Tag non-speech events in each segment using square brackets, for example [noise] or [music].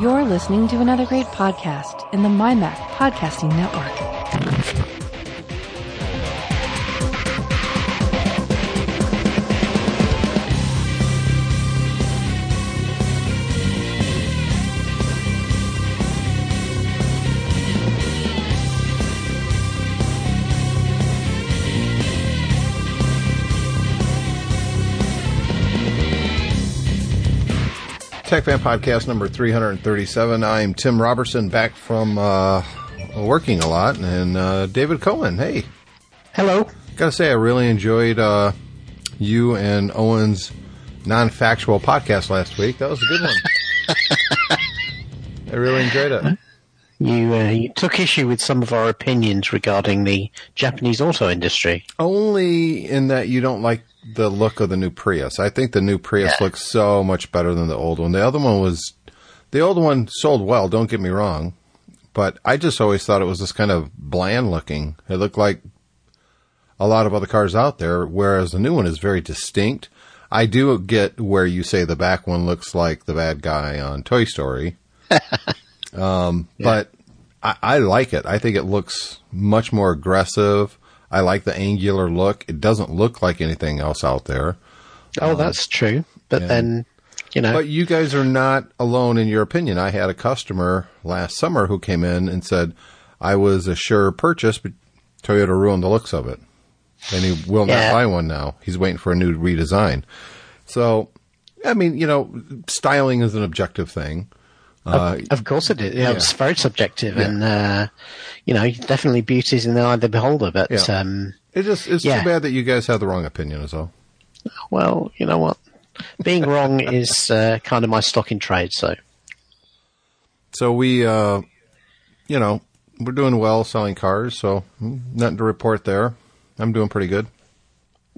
You're listening to another great podcast in the MyMac Podcasting Network. Tech Fan Podcast number 337. I'm Tim Robertson back from uh, working a lot. And uh, David Cohen, hey. Hello. Gotta say, I really enjoyed uh, you and Owen's non factual podcast last week. That was a good one. [laughs] I really enjoyed it. You, uh, you took issue with some of our opinions regarding the Japanese auto industry. Only in that you don't like the look of the new Prius. I think the new Prius Yeah. looks so much better than the old one. The other one was, the old one sold well, don't get me wrong, but I just always thought it was this kind of bland looking. It looked like a lot of other cars out there, whereas the new one is very distinct. I do get where you say the back one looks like the bad guy on Toy Story. [laughs] um, but I, I like it. I think it looks much more aggressive. I like the angular look. It doesn't look like anything else out there. Oh, that's true. But yeah. then, you know, But you guys are not alone in your opinion. I had a customer last summer who came in and said, I was a sure purchase, but Toyota ruined the looks of it. And he will Yeah. not buy one now. He's waiting for a new redesign. So, I mean, you know, styling is an objective thing. Uh, of course it is. Yeah, yeah. It's very subjective, and uh, you know, definitely beauty is in the eye of the beholder. But Yeah. um, it just, it's Yeah. too bad that you guys have the wrong opinion is all. well, you know what? Being wrong [laughs] is uh, kind of my stock in trade. So So we, uh, you know, we're doing well selling cars. So nothing to report there. I'm doing pretty good.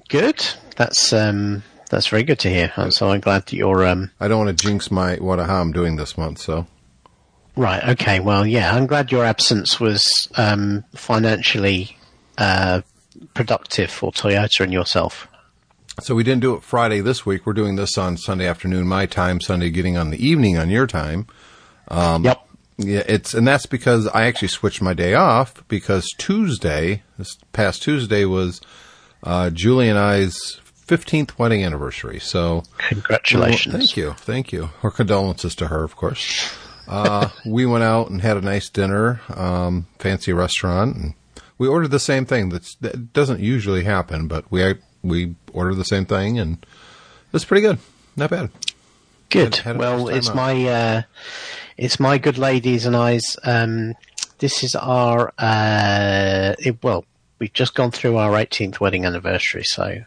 good. That's um, that's very good to hear. And so I'm glad that you're um, I don't want to jinx my what how I'm doing this month. So Right. Okay. Well, yeah. I'm glad your absence was um, financially uh, productive for Toyota and yourself. so we didn't do it Friday this week. We're doing this on Sunday afternoon, my time. Sunday, getting on the evening on your time. yep. Yeah, it's and that's because I actually switched my day off because Tuesday, this past Tuesday was uh, Julie and I's 15th wedding anniversary. So Congratulations. Thank you, thank you. Our condolences to her, of course. Uh, [laughs] we went out and had a nice dinner, um, fancy restaurant, and we ordered the same thing. That's, that doesn't usually happen, but we we ordered the same thing, and it's pretty good. Not bad. Good. Had- had well, it's out. my uh, it's my good ladies and I's. Um, this is our uh, it, well. We've just gone through our 18th wedding anniversary, so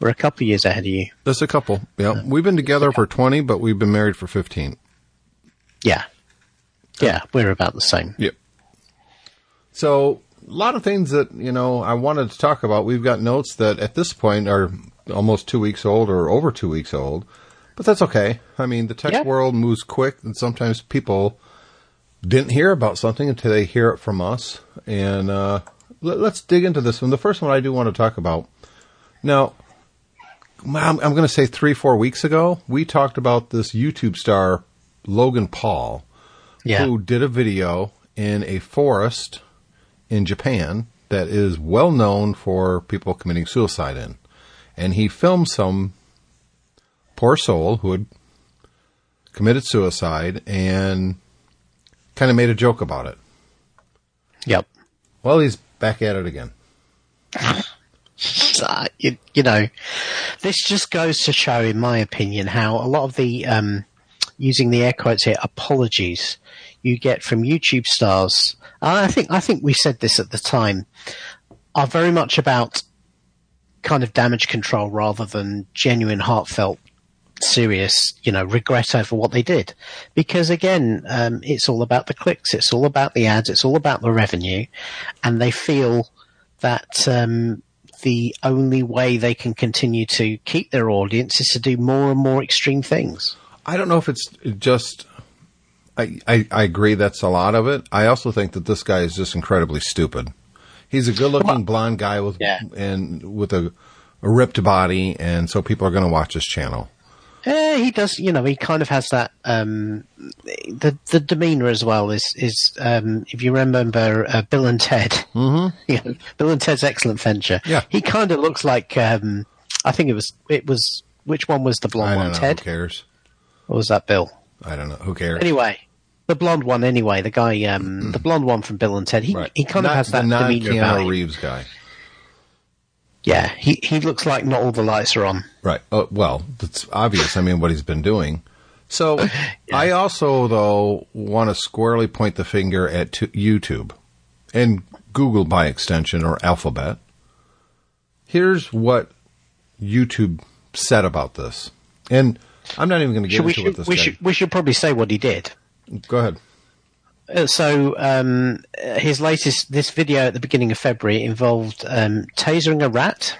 we're a couple of years ahead of you. There's a couple. Yeah, we've been together for 20, but we've been married for 15. Yeah. Yeah, we're about the same. Yep. So a lot of things that you know I wanted to talk about. We've got notes that at this point are almost two weeks old or over two weeks old, but that's okay. I mean, the tech Yeah. world moves quick, and sometimes people didn't hear about something until they hear it from us. And uh, let, let's dig into this one. The first one I do want to talk about now. I'm, I'm going to say three, four weeks ago, we talked about this YouTube star Logan Paul Yeah. who did a video in a forest in Japan that is well known for people committing suicide in. And he filmed some poor soul who had committed suicide and kind of made a joke about it. Yep. Well, he's back at it again. [laughs] uh, you, you know, this just goes to show, in my opinion, how a lot of the, um, using the air quotes here, apologies you get from YouTube stars. I think, I think we said this at the time, are very much about kind of damage control rather than genuine, heartfelt, serious, you know, regret over what they did. Because again, um, it's all about the clicks, it's all about the ads, it's all about the revenue, and they feel that um, the only way they can continue to keep their audience is to do more and more extreme things. I don't know if it's just. I, I, I agree that's a lot of it. I also think that this guy is just incredibly stupid. He's a good-looking blonde guy with Yeah. and with a, a ripped body, and so people are going to watch his channel. Eh, he does, you know, he kind of has that um, the the demeanor as well. Is is um, if you remember uh, Bill and Ted, mm-hmm. [laughs] Bill and Ted's Excellent Venture. Yeah. he kind of looks like um, I think it was it was which one was the blonde one, know. Ted, Who cares? or was that Bill? I don't know. Who cares? Anyway, the blonde one. Anyway, the guy, um, the blonde one from Bill and Ted. He right. he kind Not of has that the demeanor Keanu. Reeves guy. Yeah, he he looks like not all the lights are on. Right. Oh, well, it's obvious. I mean, what he's been doing. So, [laughs] I also though want to squarely point the finger at t- YouTube and Google by extension or Alphabet. Here's what YouTube said about this, and I'm not even going to get Should into should, this we should we should probably say what he did. Go ahead. Uh, so um, uh, his latest this video at the beginning of February involved um, tasering a rat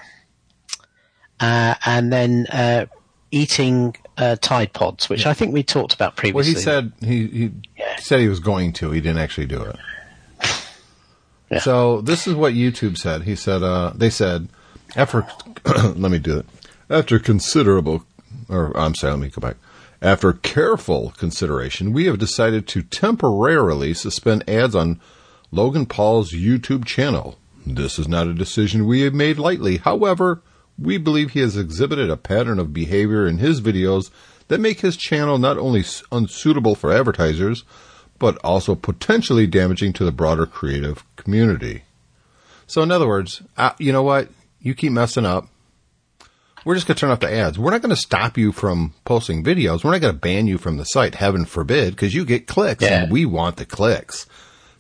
uh, and then uh, eating uh, Tide Pods, which I think we talked about previously. Well, he said he, he Yeah. said he was going to. He didn't actually do it. Yeah. So this is what YouTube said. He said uh, they said after [coughs] let me do it after considerable or I'm sorry, let me go back. After careful consideration, we have decided to temporarily suspend ads on Logan Paul's YouTube channel. This is not a decision we have made lightly. However, we believe he has exhibited a pattern of behavior in his videos that make his channel not only unsuitable for advertisers, but also potentially damaging to the broader creative community. So, in other words, uh, you know what? You keep messing up. We're just going to turn off the ads. We're not going to stop you from posting videos. We're not going to ban you from the site, heaven forbid, because you get clicks Yeah. and we want the clicks.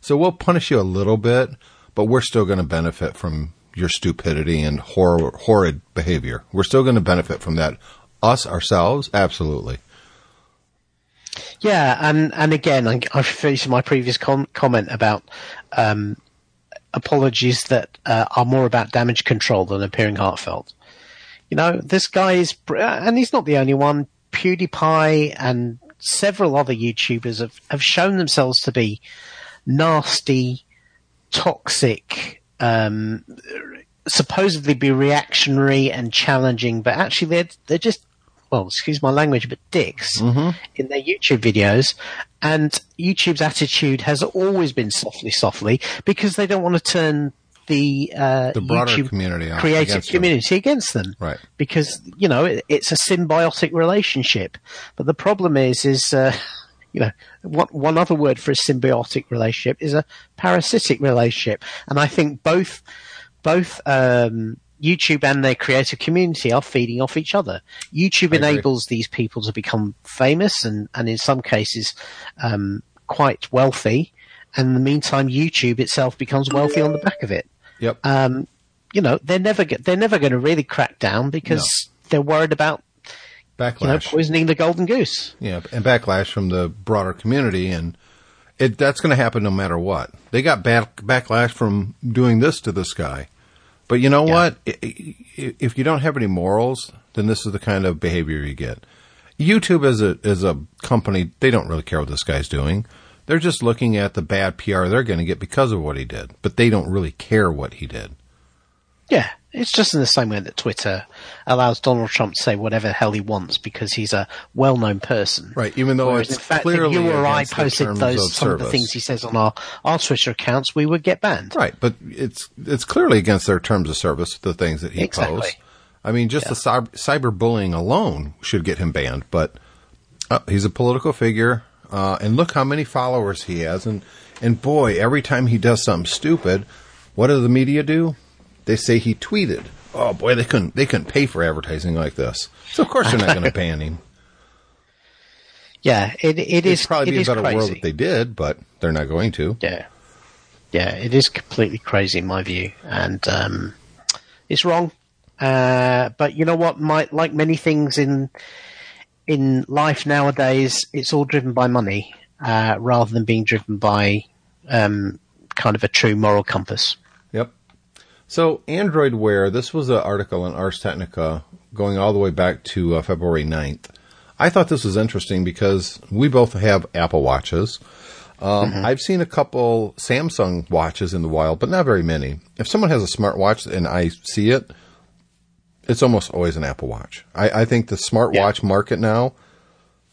So we'll punish you a little bit, but we're still going to benefit from your stupidity and hor- horrid behavior. We're still going to benefit from that. Us, ourselves, absolutely. Yeah, and and again, I, I refer to my previous com- comment about um, apologies that uh, are more about damage control than appearing heartfelt. You know, this guy is, and he's not the only one. PewDiePie and several other YouTubers have, have shown themselves to be nasty, toxic, um, supposedly be reactionary and challenging, but actually they're they're just well, excuse my language, but dicks in their YouTube videos. And YouTube's attitude has always been softly, softly because they don't want to turn the uh, The broader YouTube community creative against them. community against them, Right. Because you know it, it's a symbiotic relationship. But the problem is, is uh, [laughs] you know, one, one other word for a symbiotic relationship is a parasitic relationship, and I think both both um, YouTube and their creative community are feeding off each other. YouTube agree. enables these people to become famous and, and in some cases um, quite wealthy, and in the meantime, YouTube itself becomes wealthy on the back of it. Yep. Um, you know, they're never go- they're never going to really crack down because they're worried about you know poisoning the golden goose. Yeah, and backlash from the broader community, and it that's going to happen no matter what. They got back, backlash from doing this to this guy, but you know Yeah. what? If you don't have any morals, then this is the kind of behavior you get. YouTube as a as a company, they don't really care what this guy's doing. They're just looking at the bad PR they're going to get because of what he did, but they don't really care what he did. Yeah, it's just in the same way that Twitter allows Donald Trump to say whatever the hell he wants because he's a well-known person. Right, even though Whereas it's in fact, clearly if you or I posted those some of the things he says on our, our Twitter accounts, we would get banned. Right, but it's it's clearly against their terms of service, the things that he Exactly. posts. I mean, just the cyber, cyberbullying alone should get him banned. But uh, he's a political figure, uh, and look how many followers he has. And and boy, every time he does something stupid, what do the media do? They say he tweeted. Oh boy, they couldn't they couldn't pay for advertising like this. So of course they're not going [laughs] to ban him. Yeah, it it It'd is probably it be a better crazy. world if they did, but they're not going to. Yeah, yeah, it is completely crazy in my view, and um, it's wrong. Uh, but you know what? My, like many things in in life nowadays, it's all driven by money uh, rather than being driven by um, kind of a true moral compass. Yep. So Android Wear, this was an article in Ars Technica going all the way back to uh, February 9th. I thought this was interesting because we both have Apple Watches. Um, I've seen a couple Samsung watches in the wild, but not very many. If someone has a smartwatch and I see it, it's almost always an Apple Watch. I, I think the smartwatch market now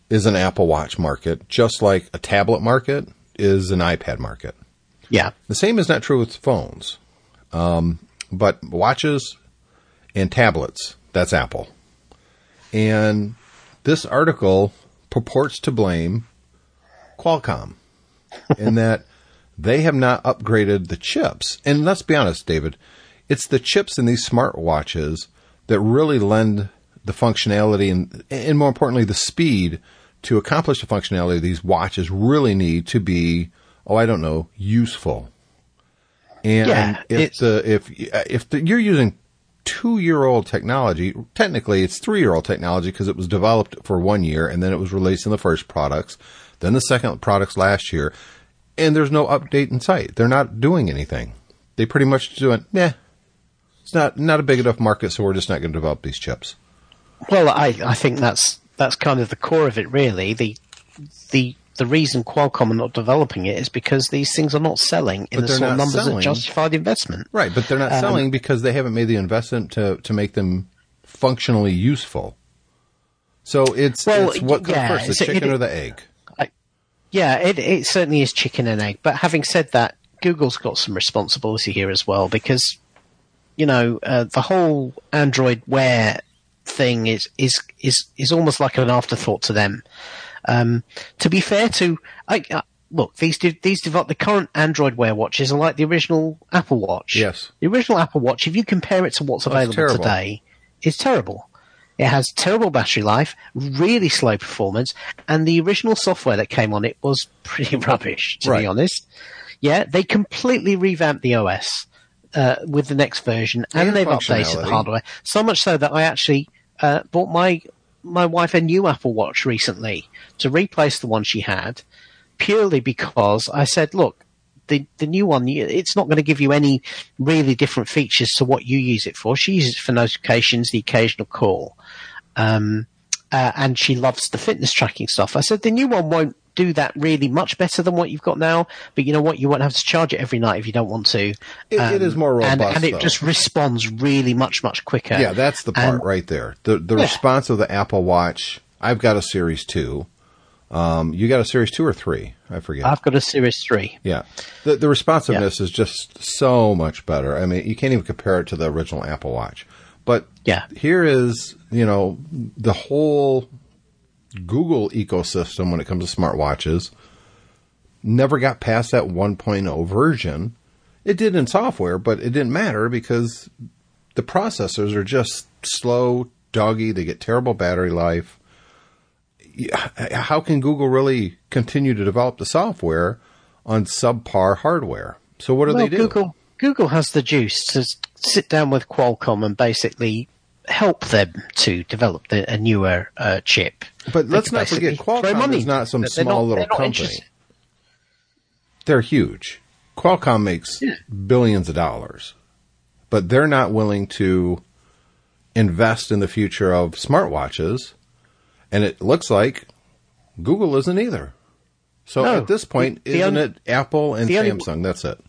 is an Apple Watch market, just like a tablet market is an iPad market. Yeah. The same is not true with phones. Um, but watches and tablets, that's Apple. And this article purports to blame Qualcomm [laughs] in that they have not upgraded the chips. And let's be honest, David, it's the chips in these smartwatches that really lend the functionality and, and more importantly, the speed to accomplish the functionality these watches really need to be, oh, I don't know, useful. And Yeah, if the if if the, you're using two year old technology, technically it's three year old technology because it was developed for one year and then it was released in the first products, then the second products last year, and there's no update in sight. They're not doing anything. They pretty much doing, nah, it's not not a big enough market, so we're just not going to develop these chips. Well, I, I think that's that's kind of the core of it, really. The the the reason Qualcomm are not developing it is because these things are not selling in But the sort of numbers selling. that justify the investment. Right, but they're not Um, selling because they haven't made the investment to to make them functionally useful. So it's Well, it's what comes yeah, first, the chicken it- or the egg? Yeah, it, it certainly is chicken and egg. But having said that, Google's got some responsibility here as well because, you know, uh, the whole Android Wear thing is is is is almost like an afterthought to them. Um, to be fair to, I, uh, look, these these develop the current Android Wear watches are like the original Apple Watch. Yes. the original Apple Watch. If you compare it to what's Oh, available terrible. today, it's terrible. It has terrible battery life, really slow performance, and the original software that came on it was pretty [laughs] rubbish, to Right. be honest. Yeah, they completely revamped the OS uh, with the next version, and, And they've updated the hardware so much so that I actually uh, bought my my wife a new Apple Watch recently to replace the one she had, purely because I said, look. The, the new one, it's not going to give you any really different features to what you use it for. She uses it for notifications, the occasional call um, uh, and she loves the fitness tracking stuff. I said the new one won't do that really much better than what you've got now, but you know what? You won't have to charge it every night if you don't want to. It- it is more and, robust, and it though. just responds really much much quicker. Yeah, that's the part And- right there. The the Yeah. response of the Apple Watch. I've got a Series Two. Um, you got a Series Two or three? I forget. I've got a Series Three. Yeah. The the responsiveness is just so much better. I mean, you can't even compare it to the original Apple Watch. But Yeah. here is, you know, the whole Google ecosystem when it comes to smartwatches never got past that 1.0 version. It did in software, but it didn't matter because the processors are just slow, doggy, they get terrible battery life. How can Google really continue to develop the software on subpar hardware? So what do Well, they do? Google Google has the juice to sit down with Qualcomm and basically help them to develop the, a newer uh, chip. But let's not forget, Qualcomm money is not some small not- little company. interested- They're huge. Qualcomm makes billions of dollars, but they're not willing to invest in the future of smartwatches. And it looks like Google isn't either. So No. at this point, The isn't only- it Apple and the only- Samsung? That's it.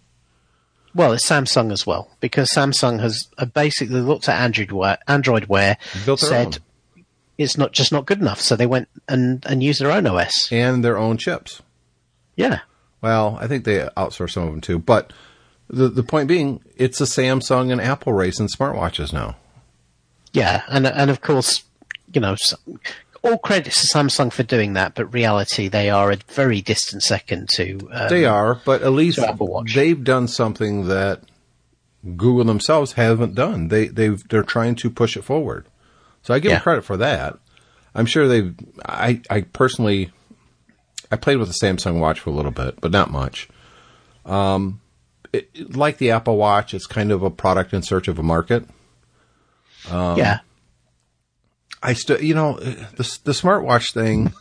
Well, it's Samsung as well because Samsung has uh, basically looked at Android Wear, Android Wear, Built said own. it's not just not good enough, so they went and and used their own OS. And their own chips. Yeah, Well, I think they outsource some of them too. But the the point being, it's a Samsung and Apple race in smartwatches now. yeah, and and of course, you know, all credits to Samsung for doing that, but reality they are a very distant second to. Um, They are, but at least they've done something that Google themselves haven't done. They they've they're trying to push it forward. So I give Yeah. them credit for that. I'm sure they've. I I personally, I played with the Samsung Watch for a little bit, but not much. Um, it, like the Apple Watch, it's kind of a product in search of a market. Um, yeah, I still, you know, the the smartwatch thing.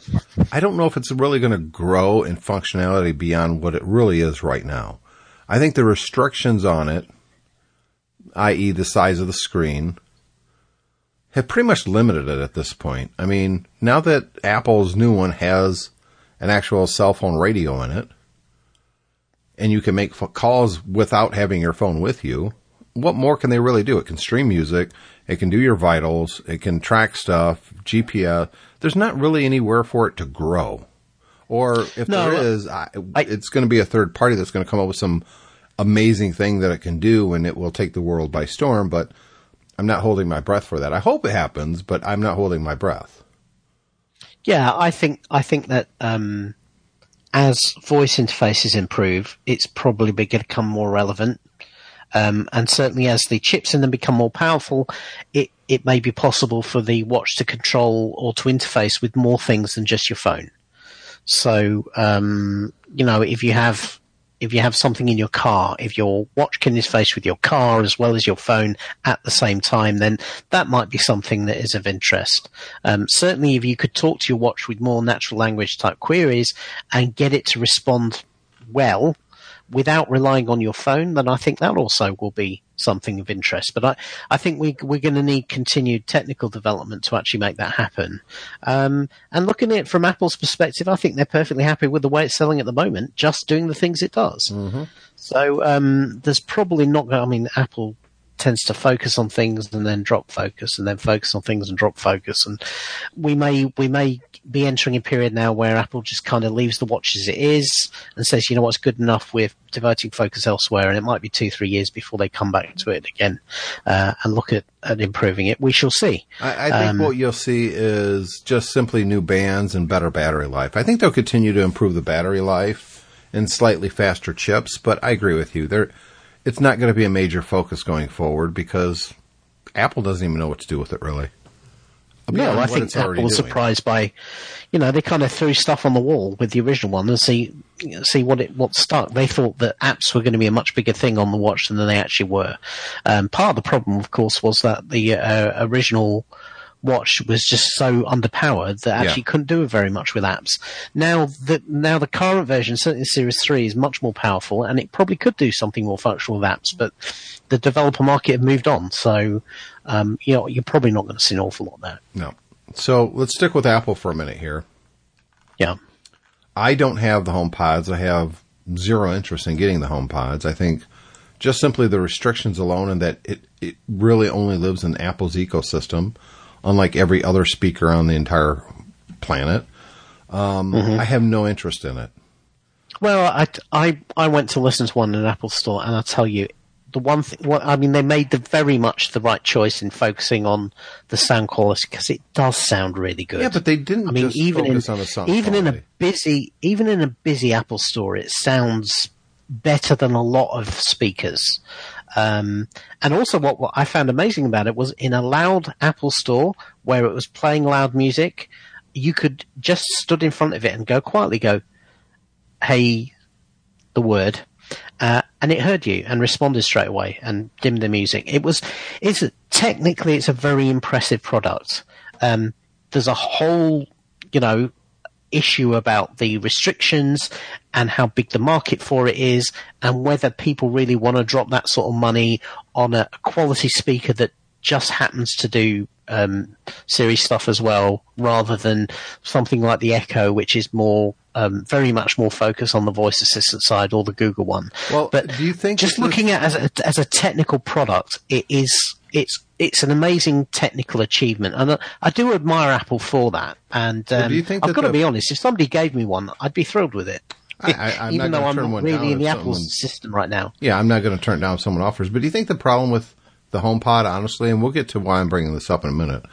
I don't know if it's really going to grow in functionality beyond what it really is right now. I think the restrictions on it, i.e., the size of the screen, have pretty much limited it at this point. I mean, now that Apple's new one has an actual cell phone radio in it, and you can make calls without having your phone with you, what more can they really do? It can stream music, it can do your vitals, it can track stuff, GPS. There's not really anywhere for it to grow. Or if No, there is, I, I- it's going to be a third party that's going to come up with some amazing thing that it can do and it will take the world by storm, but I'm not holding my breath for that. I hope it happens, but I'm not holding my breath. Yeah, I think I think that um, as voice interfaces improve, it's probably going to become more relevant. Um, and certainly, as the chips in them become more powerful, it it may be possible for the watch to control or to interface with more things than just your phone. So, um, you know, if you have if you have something in your car, if your watch can interface with your car as well as your phone at the same time, then that might be something that is of interest. Um, certainly, if you could talk to your watch with more natural language type queries and get it to respond well without relying on your phone, then I think that also will be something of interest. But I, I think we, we're going to need continued technical development to actually make that happen. Um, and looking at it from Apple's perspective, I think they're perfectly happy with the way it's selling at the moment, just doing the things it does. So um, there's probably not. I mean, Apple tends to focus on things and then drop focus, and then focus on things and drop focus. And we may we may be entering a period now where Apple just kind of leaves the watch as it is and says, you know what's good enough. We're diverting focus elsewhere, and it might be two three years before they come back to it again uh, and look at, at improving it. We shall see. I, I think what you'll see is just simply new bands and better battery life. I think they'll continue to improve the battery life and slightly faster chips, but I agree with you. There, it's not going to be a major focus going forward because Apple doesn't even know what to do with it really. No, I think it's Apple was doing. surprised by, you know, they kind of threw stuff on the wall with the original one and see see what it what stuck. They thought that apps were going to be a much bigger thing on the watch than they actually were. Um, part of the problem, of course, was that the uh, original watch was just so underpowered that actually Yeah. couldn't do very much with apps. Now the now the current version, certainly Series Three, is much more powerful, and it probably could do something more functional with apps. But the developer market have moved on, so um, you know you're probably not going to see an awful lot there. No. So let's stick with Apple for a minute here. Yeah. I don't have the HomePods. I have zero interest in getting the HomePods. I think just simply the restrictions alone and that it, it really only lives in Apple's ecosystem, unlike every other speaker on the entire planet. Um, I have no interest in it. Well, I, I, I went to listen to one in an Apple store, and I tell you, the one thing, what, I mean, they made the very much the right choice in focusing on the sound quality because it does sound really good. Yeah, but they didn't I mean, even focus in on the sound even in a busy even in a busy Apple store, it sounds better than a lot of speakers. Um, and also, what, what I found amazing about it was in a loud Apple store where it was playing loud music, you could just stood in front of it and go quietly, go, "Hey, the word," uh, and it heard you and responded straight away and dimmed the music. It was, it's technically it's a very impressive product. Um, there's a whole, you know, issue about the restrictions and how big the market for it is and whether people really want to drop that sort of money on a quality speaker that just happens to do um, Siri stuff as well, rather than something like the Echo, which is more um, very much more focused on the voice assistant side or the Google one. Well, but do you think just looking at it as a, as a technical product, it is it's it's an amazing technical achievement, and I, I do admire Apple for that. And um, do you think I've got to be honest, if somebody gave me one, I'd be thrilled with it. I- I- I'm even not though I'm not really in the Apple system right now. Yeah, I'm not going to turn down if someone offers. But do you think the problem with the HomePod, honestly, and we'll get to why I'm bringing this up in a minute.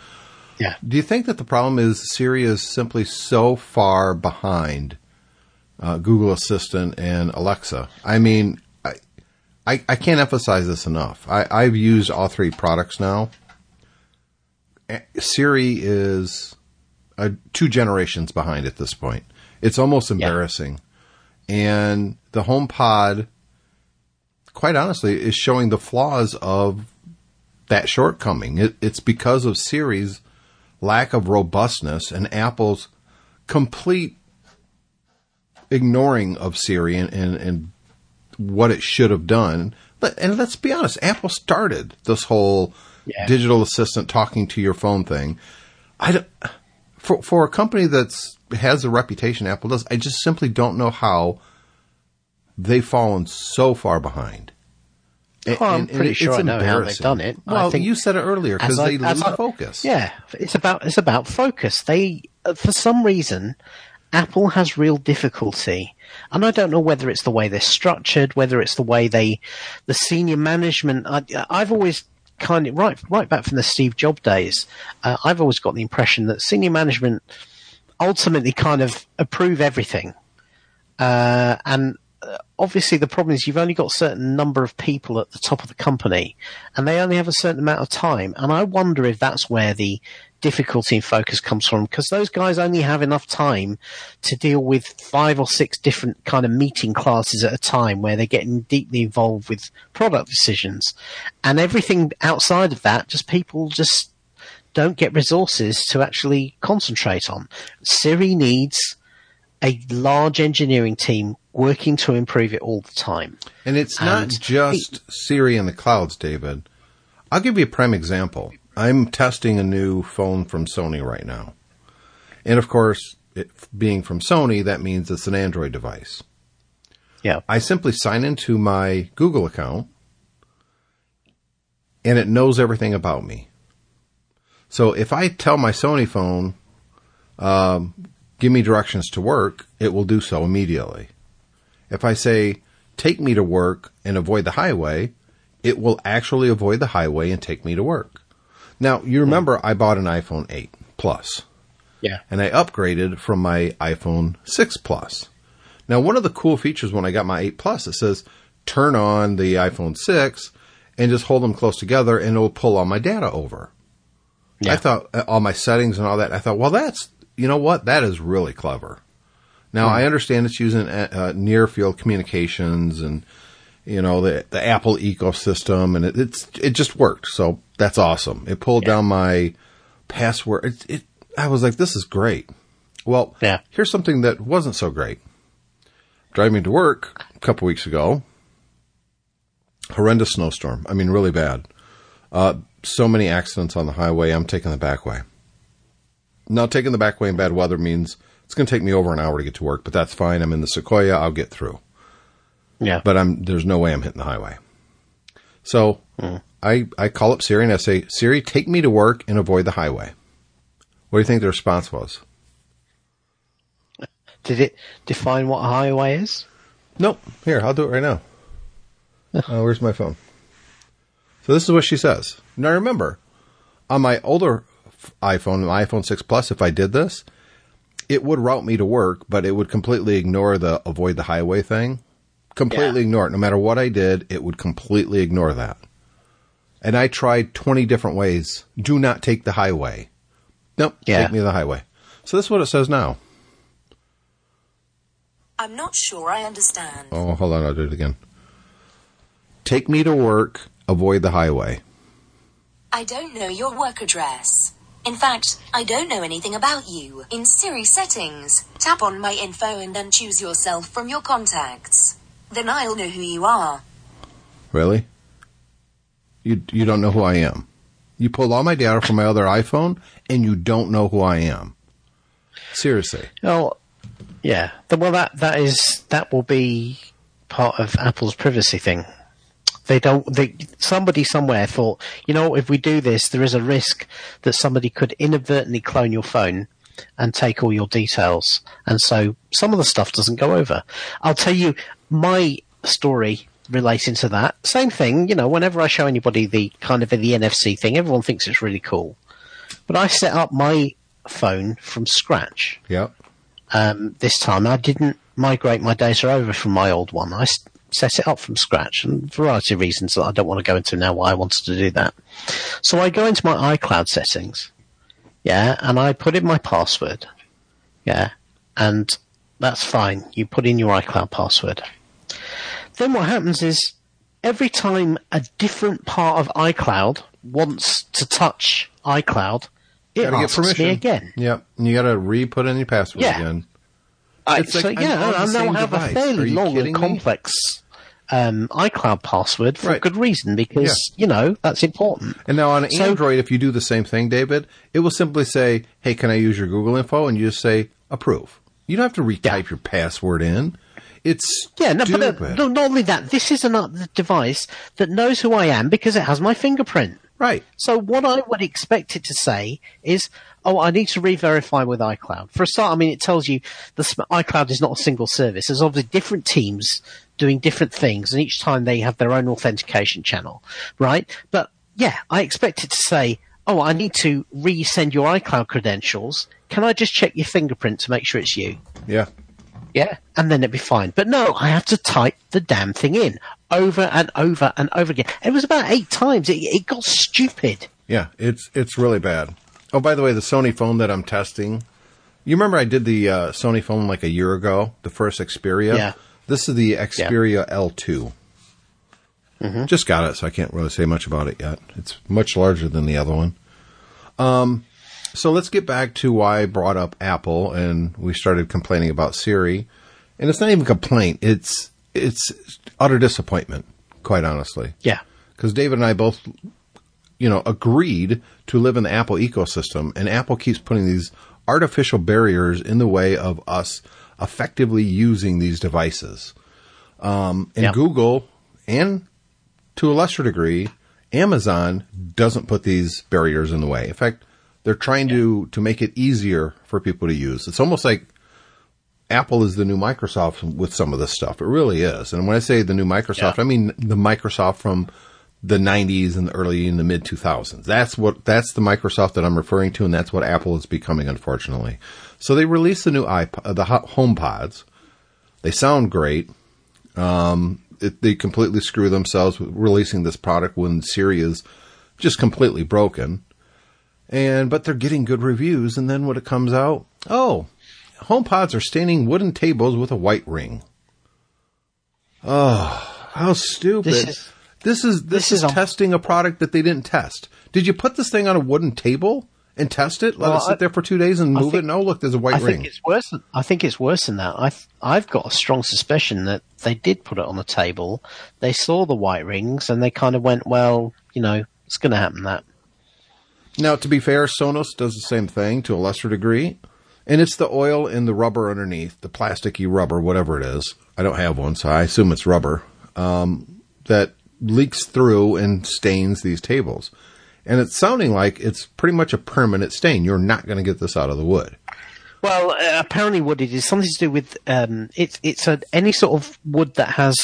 Yeah. Do you think that the problem is Siri is simply so far behind uh, Google Assistant and Alexa? I mean, I, I, can't emphasize this enough. I, I've used all three products now. Siri is uh, two generations behind at this point. It's almost embarrassing. And the HomePod, quite honestly, is showing the flaws of that shortcoming. It, it's because of Siri's lack of robustness and Apple's complete ignoring of Siri and, and, and what it should have done. But, and let's be honest, Apple started this whole Yeah. digital assistant talking to your phone thing. I don't, for for a company that's has a reputation Apple does, I just simply don't know how they've fallen so far behind. I'm And- and pretty sure I know how they've done it. I Well, think- you said it earlier because I- they lose I- focus. Yeah, it's about it's about focus. They, for some reason, Apple has real difficulty, and I don't know whether it's the way they're structured, whether it's the way they, the senior management. I, I've always kind of right right back from the Steve Jobs days. Uh, I've always got the impression that senior management ultimately kind of approve everything, uh, and Uh, obviously the problem is you've only got a certain number of people at the top of the company and they only have a certain amount of time. And i wonder if that's where the difficulty in focus comes from because those guys only have enough time to deal with five or six different kind of meeting classes at a time where they're getting deeply involved with product decisions. And everything outside of that just people just don't get resources to actually concentrate on. Siri needs a large engineering team working to improve it all the time. And it's not And- just Siri in the clouds, David. I'll give you a prime example. I'm testing a new phone from Sony right now. And of course, it, being from Sony, that means it's an Android device. Yeah. I simply sign into my Google account and it knows everything about me. So if I tell my Sony phone, um, give me directions to work, it will do so immediately. If I say, take me to work and avoid the highway, it will actually avoid the highway and take me to work. Now, you remember I bought an iPhone 8 Plus Yeah. and I upgraded from my iPhone 6 Plus. Now, one of the cool features when I got my 8 Plus, it says turn on the iPhone 6 and just hold them close together and it'll pull all my data over. Yeah. I thought uh, all my settings and all that. I thought, well, that's you know what, that is really clever. Now I understand it's using uh, uh, near field communications and you know the the Apple ecosystem, and it, it's it just worked. So that's awesome. It pulled down my password. It, it I was like, this is great. Well, Yeah. here's something that wasn't so great. Driving to work a couple weeks ago, horrendous snowstorm. I mean, really bad. Uh, so many accidents on the highway. I'm taking the back way. Now, taking the back way in bad weather means it's going to take me over an hour to get to work, but that's fine. I'm in the Sequoia. I'll get through. Yeah. But I'm there's no way I'm hitting the highway. So hmm. I I call up Siri and I say, Siri, take me to work and avoid the highway. What do you think the response was? [laughs] Did it define what a highway is? Nope. Here, I'll do it right now. Oh, [laughs] where's my phone? So this is what she says. Now remember, on my older f- iPhone, my iPhone 6 Plus, if I did this, it would route me to work, but it would completely ignore the avoid the highway thing. Completely Yeah. ignore it. No matter what I did, it would completely ignore that. And I tried 20 different ways. Do not take the highway. Nope. Yeah. Take me to the highway. So this is what it says now. I'm not sure I understand. Oh, hold on. I'll do it again. Take me to work. Avoid the highway. I don't know your work address. In fact, I don't know anything about you. In Siri settings, tap on my info and then choose yourself from your contacts. Then I'll know who you are. Really? You you don't know who I am. You pulled all my data from my other iPhone, and you don't know who I am. Seriously. Well, yeah. Well, that that is that will be part of Apple's privacy thing. They don't. They somebody somewhere thought, you know, if we do this, there is a risk that somebody could inadvertently clone your phone and take all your details, and so some of the stuff doesn't go over. I'll tell you my story relating to that. Same thing, you know. Whenever I show anybody the kind of the NFC thing, everyone thinks it's really cool. But I set up my phone from scratch Yep. um, this time. I didn't migrate my data over from my old one. I set it up from scratch, and a variety of reasons that I don't want to go into now why I wanted to do that. So I go into my iCloud settings, yeah, and I put in my password, yeah, and that's fine. You put in your iCloud password. Then what happens is every time a different part of iCloud wants to touch iCloud, it asks permission me again. Yep. And you got to re-put in your password Yeah. again. I, It's so I'm yeah, I now have device. a fairly long and complex um, iCloud password for Right. good reason because you know that's important. And now on So- Android, if you do the same thing, David, it will simply say, "Hey, can I use your Google info?" And you just say approve. You don't have to retype your password in. It's Yeah, no, but uh, not only that, this is another device that knows who I am because it has my fingerprint. right. So what I would expect it to say is, "Oh, I need to re-verify with iCloud." For a start, I mean, it tells you the iCloud is not a single service. There's obviously different teams doing different things, and each time they have their own authentication channel, right? But yeah, I expect it to say, "Oh, I need to resend your iCloud credentials. Can I just check your fingerprint to make sure it's you?" Yeah. Yeah, and then it'd be fine. But no, I have to type the damn thing in over and over and over again. It was about eight times. It, it got stupid. Yeah, it's it's really bad. Oh, by the way, the Sony phone that I'm testing, you remember I did the uh, Sony phone like a year ago, the first Xperia. Yeah. This is the Xperia L2. Mm-hmm. Just got it, so I can't really say much about it yet. It's much larger than the other one. Um, so let's get back to why I brought up Apple and we started complaining about Siri. And it's not even a complaint; it's it's utter disappointment, quite honestly Yeah. because David and I both, you know, agreed to live in the Apple ecosystem, and Apple keeps putting these artificial barriers in the way of us effectively using these devices. Um, and. Google, and to a lesser degree, Amazon doesn't put these barriers in the way. In fact, they're trying to to make it easier for people to use. It's almost like Apple is the new Microsoft with some of this stuff. It really is. And when I say the new Microsoft, Yeah. I mean the Microsoft from the 90s and the early in the mid 2000s. That's what that's the Microsoft that I'm referring to and that's what Apple is becoming unfortunately. So they released the new iPod, the Ho- HomePods. They sound great. Um, it, they completely screw themselves with releasing this product when Siri is just completely broken. And but they're getting good reviews and then when it comes out, oh, HomePods are standing wooden tables with a white ring. Oh, how stupid! This is- this is this, is, is testing a product that they didn't test. Did you put this thing on a wooden table and test it? Let Well, it sit I- there for two days and I move think- it? No, look, there's a white I ring. think it's worse. Than, I think it's worse than that. I I've got a strong suspicion that they did put it on the table. They saw the white rings and they kind of went, "Well, you know, it's going to happen." That Now, to be fair, Sonos does the same thing to a lesser degree, and it's the oil and the rubber underneath, the plasticky rubber, whatever it is. I don't have one, so I assume it's rubber um, that leaks through and stains these tables. And it's sounding like it's pretty much a permanent stain. You're not going to get this out of the wood. Well, uh, apparently, what it is something to do with um, it's it's a, any sort of wood that has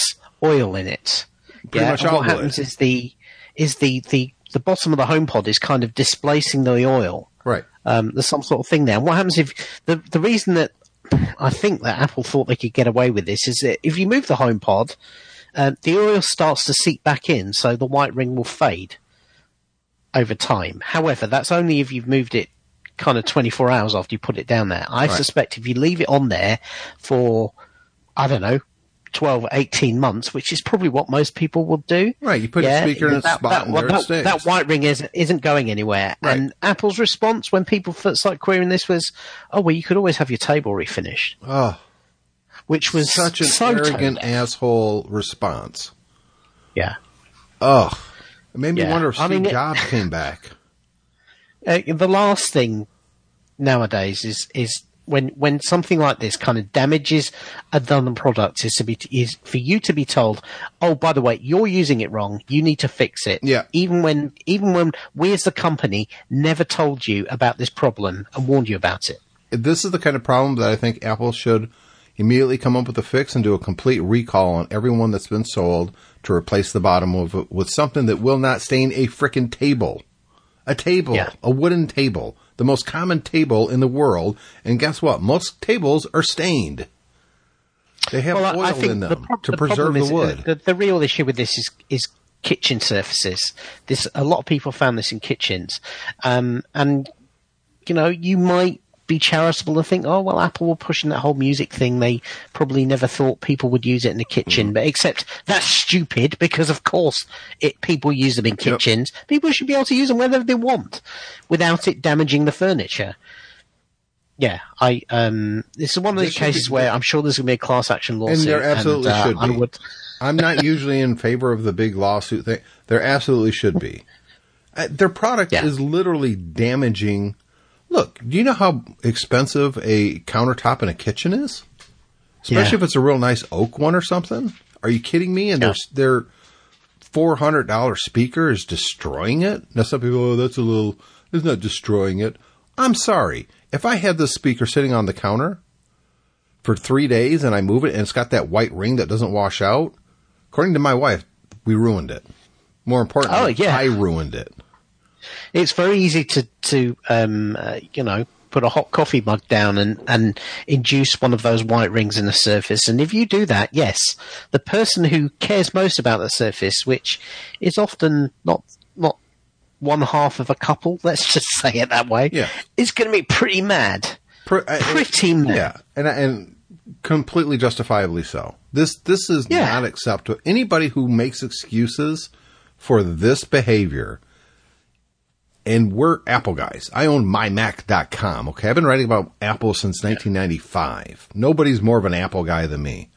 oil in it. Pretty much and all what wood. happens is the is the, the the bottom of the HomePod is kind of displacing the oil. Right. Um, there's some sort of thing there. And what happens if the the reason that I think that Apple thought they could get away with this is that if you move the HomePod, um, the oil starts to seep back in, so the white ring will fade over time. However, that's only if you've moved it kind of 24 hours after you put it down there. I Right. suspect if you leave it on there for, I don't know, 12, 18 months, which is probably what most people will do. Right, you put a speaker in a that, spot that, and there it that, that white ring isn't, isn't going anywhere. Right. And Apple's response when people first started querying this was, oh, well, you could always have your table refinished, Oh, which was such an so arrogant asshole response. Yeah. Ugh. It made me Yeah. wonder if I Steve mean, it- Jobs came back. [laughs] uh, the last thing nowadays is is when when something like this kind of damages another product is to be is for you to be told, oh, by the way, you're using it wrong. You need to fix it. Yeah. Even when even when we as the company never told you about this problem and warned you about it. this is the kind of problem that I think Apple should immediately come up with a fix and do a complete recall on everyone that's been sold to replace the bottom of it with something that will not stain a frickin' table. A table, Yeah. a wooden table, the most common table in the world. And guess what? Most tables are stained. They have Well, oil in the them to the preserve the uh, wood. The, the real issue with this is is kitchen surfaces. This a lot of people found this in kitchens, um, and you know you might be charitable and think, oh well, Apple were pushing that whole music thing. They probably never thought people would use it in the Mm. kitchen, but except that's stupid because of course it people use them in kitchens. People should be able to use them whenever they want without it damaging the furniture. Yeah, I um, this is one of those should be- cases where I'm sure there's going to be a class action lawsuit, and there absolutely uh, should I be. would, I'm not [laughs] usually in favor of the big lawsuit thing. There absolutely should be. Uh, their product Yeah. is literally damaging. Look, do you know how expensive a countertop in a kitchen is? especially Yeah. if it's a real nice oak one or something. Are you kidding me? And Yeah. their their four hundred dollar speaker is destroying it. Now some people, oh, that's a little. It's not destroying it. I'm sorry. If I had this speaker sitting on the counter for three days and I move it and it's got that white ring that doesn't wash out, according to my wife, we ruined it. More importantly, Oh, yeah. I ruined it. It's very easy to to um, uh, you know put a hot coffee mug down and and induce one of those white rings in the surface. And if you do that, yes, the person who cares most about the surface, which is often not not one half of a couple, [laughs] let's just say it that way, Yeah. is going to be pretty mad. Pr- I- Pretty mad. Yeah, and and completely justifiably so. This this is Yeah. not acceptable. Anybody who makes excuses for this behavior, and we're Apple guys. I own mymac.com. Okay, I've been writing about Apple since 1995. Nobody's more of an Apple guy than me.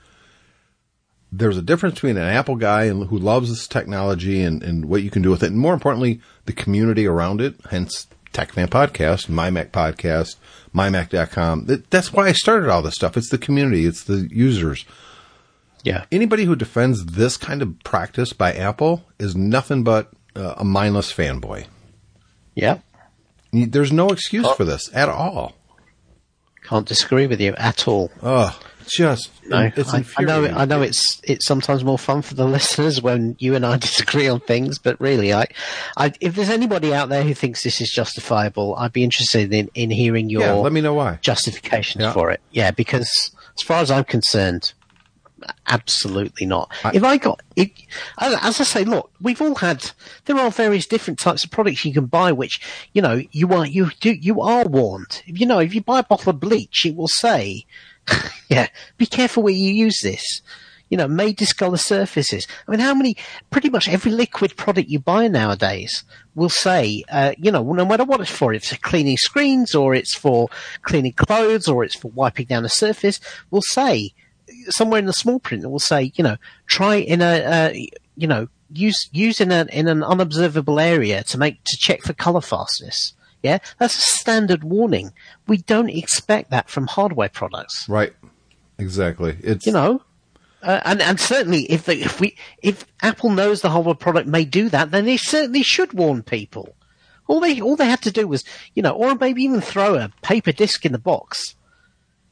There's a difference between an Apple guy and who loves this technology and, and what you can do with it, and more importantly, the community around it. Hence, Tech Fan Podcast, MyMac Podcast, MyMac.com. That, that's why I started all this stuff. It's the community, it's the users. Yeah. Anybody who defends this kind of practice by Apple is nothing but uh, a mindless fanboy. Yeah. You- There's no excuse for this at all. Can't disagree with you at all. Oh, just No, it's I, I know. I know it's it's sometimes more fun for the [laughs] listeners when you and I [laughs] disagree on things. But really, I, I if there's anybody out there who thinks this is justifiable, I'd be interested in, in hearing your Yeah, let me know why. justifications Yeah. for it. Yeah, because as far as I'm concerned, absolutely not. I- if I got, it, as as I say, look, we've all had. There are various different types of products you can buy, which you know you are you do you are warned. You know, if you buy a bottle of bleach, it will say, [laughs] "Yeah, be careful where you use this." You know, may discolor surfaces. I mean, how many? Pretty much every liquid product you buy nowadays will say, uh, you know, no matter what it's for, if it's for cleaning screens or it's for cleaning clothes or it's for wiping down a surface, will say somewhere in the small print it will say, you know, try in a, uh, you know, use use in a in an unobservable area to make to check for color fastness. Yeah, that's a standard warning. We don't expect that from hardware products. Right. Exactly. It's You know, uh, and and certainly if they, if we if Apple knows the hardware product may do that, then they certainly should warn people. All they all they had to do was, you know, or maybe even throw a paper disc in the box.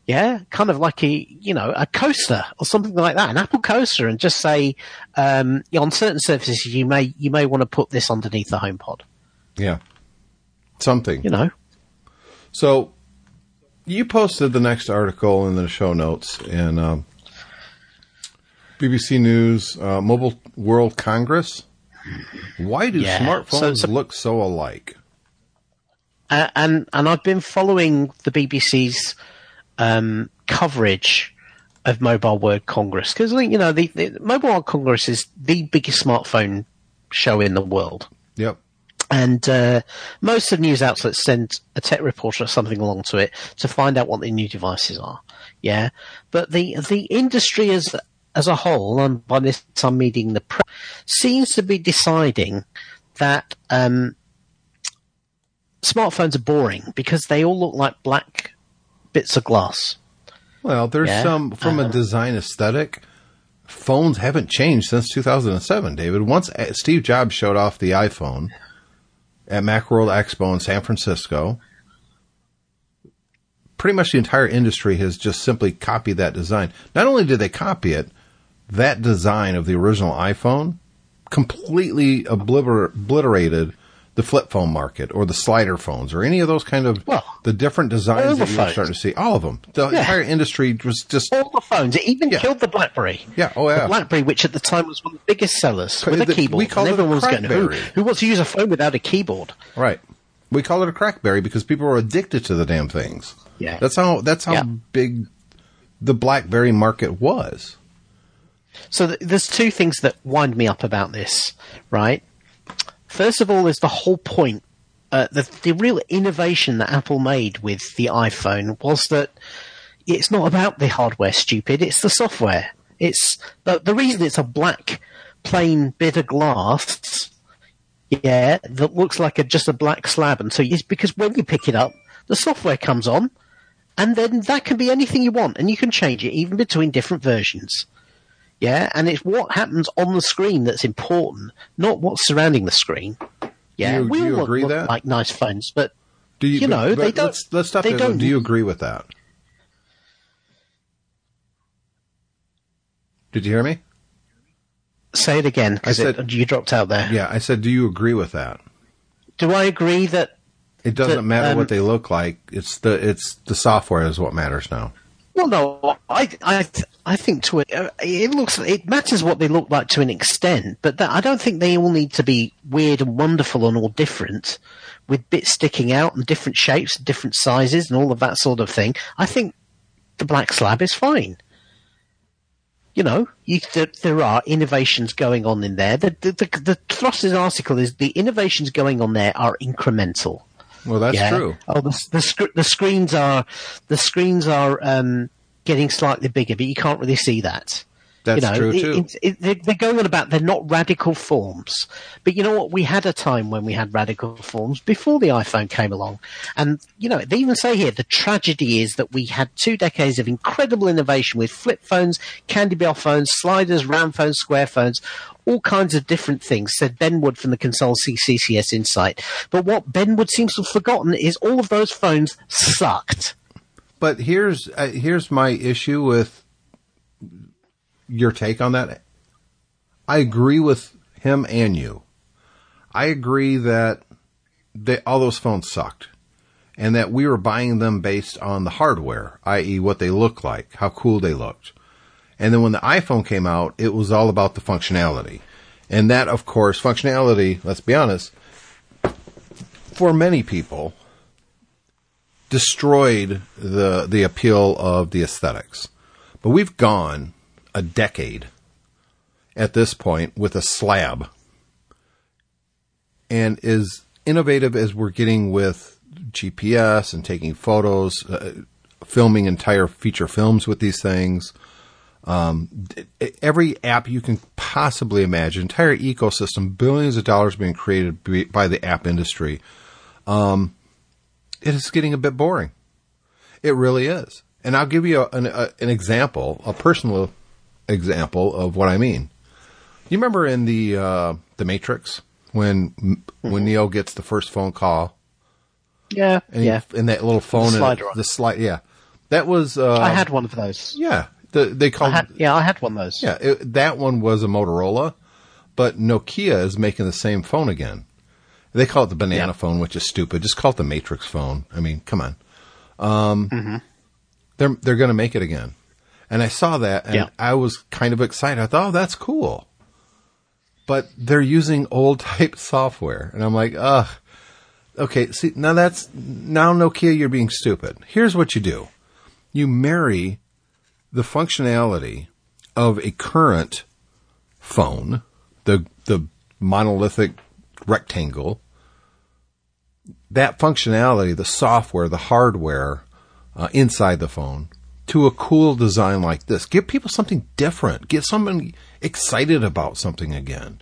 Yeah, kind of like a you know a coaster or something like that, an Apple coaster, and just say um, on certain surfaces you may you may want to put this underneath the HomePod. yeah. Something. You know, So you posted the next article in the show notes in um, BBC News uh, Mobile World Congress. Why do Yeah. smartphones So- so- look so alike? uh, and and I've been following the BBC's um, coverage of Mobile World Congress because you know the, the Mobile World Congress is the biggest smartphone show in the world, Yep. and uh, most of the news outlets send a tech reporter or something along to it to find out what the new devices are. Yeah, but the the industry as as a whole, and by this I'm meaning the press, seems to be deciding that um, smartphones are boring because they all look like black bits of glass. Well, there's Yeah. some from a design aesthetic. Phones haven't changed since 2007, David. Once uh, Steve Jobs showed off the iPhone at Macworld Expo in San Francisco, pretty much the entire industry has just simply copied that design. Not only did they copy it, that design of the original iPhone completely obliter- obliterated the flip phone market or the slider phones or any of those kind of Well, the different designs the that you're starting to see. All of them. The Yeah. entire industry was just All the phones. It even Yeah. killed the BlackBerry. Yeah, oh, yeah. The BlackBerry, which at the time was one of the biggest sellers with a keyboard. we called and it a everyone was going, who, who wants to use a phone without a keyboard? right. We call it a crackberry because people were addicted to the damn things. Yeah. That's how that's how Yeah. big the BlackBerry market was. So th- there's two things that wind me up about this, right? First of all, is the whole point. Uh, the, the real innovation that Apple made with the iPhone was that it's not about the hardware, stupid. It's the software. It's the, the reason it's a black plain bit of glass, yeah, that looks like a, just a black slab, and so it's because when you pick it up, the software comes on, and then that can be anything you want, and you can change it even between different versions. Yeah, and it's what happens on the screen that's important, not what's surrounding the screen. Yeah, Do you- we do you all agree want, that? like nice phones, but Do you, You know, but they don't- Let's, let's stop they there. don't- Do you agree with that? Did you hear me? say it again because I said- you dropped out there. Yeah, I said, do you agree with that? Do I agree that It doesn't That, matter um, what they look like. It's the it's the software is what matters now. Well, no, I, I, I think to it, it looks, it matters what they look like to an extent, but that, I don't think they all need to be weird and wonderful and all different, with bits sticking out and different shapes, and different sizes, and all of that sort of thing. I think the black slab is fine. You know, you, there, there are innovations going on in there. The, the, the, the thrust of the article is the innovations going on there are incremental. Well, that's Yeah. true. Oh, the the, sc- the screens are the screens are um, getting slightly bigger, but you can't really see that. That's you know, true too. it- it- they're, they're going on about they're not radical forms, but you know what? We had a time when we had radical forms before the iPhone came along, and you know they even say here the tragedy is that we had two decades of incredible innovation with flip phones, Candy Bell phones, sliders, round phones, square phones, all kinds of different things. Said Ben Wood from the Consultancy CCS Insight. But what Ben Wood seems to have forgotten is all of those phones sucked. But here's uh, here's my issue with your take on that. I agree with him and you. I agree that they, all those phones sucked, and that we were buying them based on the hardware, i.e., what they look like, how cool they looked. And then when the iPhone came out, it was all about the functionality, and that, of course, functionality. Let's be honest. For many people, destroyed the the appeal of the aesthetics. But we've gone a decade at this point with a slab. And as innovative as we're getting with GPS and taking photos, uh, filming entire feature films with these things, um, every app you can possibly imagine, entire ecosystem, billions of dollars being created by- the app industry it is getting a bit boring. It really is. And I'll give you an, a, an example, a personal example of what I mean. You remember in the uh, the Matrix when when Neo gets the first phone call Yeah, and, he- yeah. and that little phone, The slider the slide, yeah, that was uh, I had one of those. yeah. The, they I called had, yeah, I had one of those. yeah, it, that one was a Motorola, but Nokia is making the same phone again. They call it the banana Yeah. phone, which is stupid. Just call it the Matrix phone. I mean, come on. Um, Mm-hmm. They're they're going to make it again, and I saw that, and Yeah. I was kind of excited. I thought, oh, that's cool. But they're using old [laughs] type software, and I'm like, ugh. Okay, see now that's now Nokia, you're being stupid. Here's what you do: you marry the functionality of a current phone, the the monolithic rectangle, that functionality, the software, the hardware uh, inside the phone, to a cool design like this. Give people something different. Get someone excited about something again.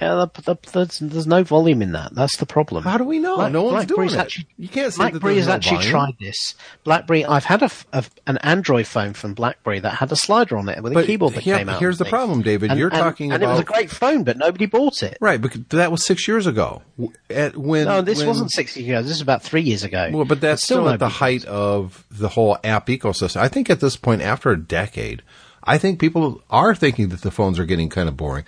Yeah, the, the, there's, there's no volume in that. That's the problem. How do we know? Black- no one's BlackBerry's doing it. actually- you can't say BlackBerry there's has no actually volume. tried this. BlackBerry, I've had a, f- a- an Android phone from BlackBerry that had a slider on it with a keyboard that here- came out. here's the underneath. problem, David. And- You're and- talking and it was a great phone, but nobody bought it. Right, because that was six years ago. At when No, this when- wasn't six years ago. This is about three years ago. Well, but that's still, at the height of the whole app ecosystem. I think at this point, after a decade, I think people are thinking that the phones are getting kind of boring.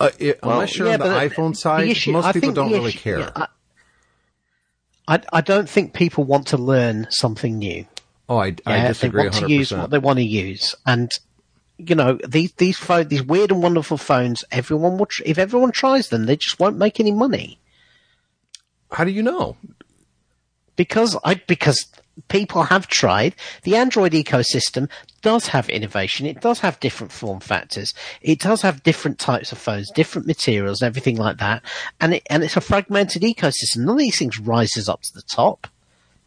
Uh, it, Well, unless you're yeah, on the iPhone the side, issue- most I people don't the really care. yeah, I, I, I don't think people want to learn something new. oh, I, I Yeah, disagree They want 100%. to use what they want to use, and you know these these phone, these weird and wonderful phones. Everyone will tr- if everyone tries them, they just won't make any money How do you know? because I because people have tried. The Android ecosystem does have innovation. It does have different form factors. It does have different types of phones, different materials, everything like that. And it, and it's a fragmented ecosystem. None of these things rises up to the top.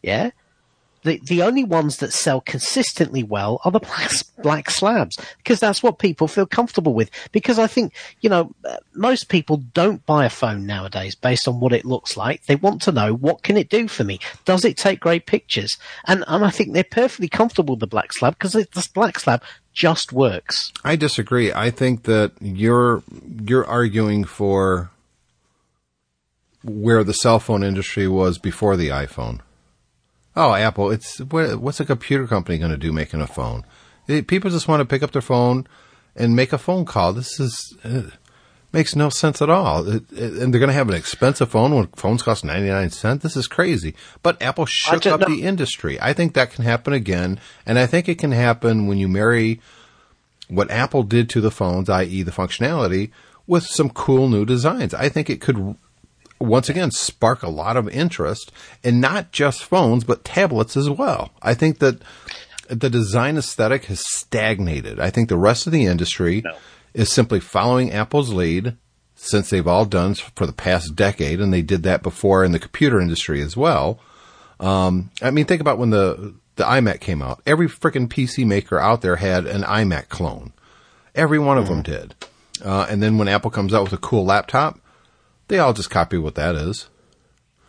Yeah. The, the only ones that sell consistently well are the black, slabs because that's what people feel comfortable with. Because I think, you know, most people don't buy a phone nowadays based on what it looks like. They want to know what can it do for me? Does it take great pictures? And, and I think they're perfectly comfortable with the black slab because the black slab just works. I disagree. I think that you're you're arguing for where the cell phone industry was before the iPhone. Oh, Apple! It's what's a computer company going to do making a phone? It, people just want to pick up their phone and make a phone call. This is uh, makes no sense at all. It, it, and they're going to have an expensive phone when phones cost ninety nine cents. This is crazy. But Apple shook up know. the industry. I think that can happen again, and I think it can happen when you marry what Apple did to the phones, i.e., the functionality, with some cool new designs. I think it could once again spark a lot of interest in not just phones but tablets as well. I think that the design aesthetic has stagnated. I think the rest of the industry no. is simply following Apple's lead since they've all done for the past decade, and they did that before in the computer industry as well. Um, I mean, think about when the the iMac came out. Every freaking PC maker out there had an iMac clone. Every one of mm. them did. Uh, and then when Apple comes out with a cool laptop, they all just copy what that is.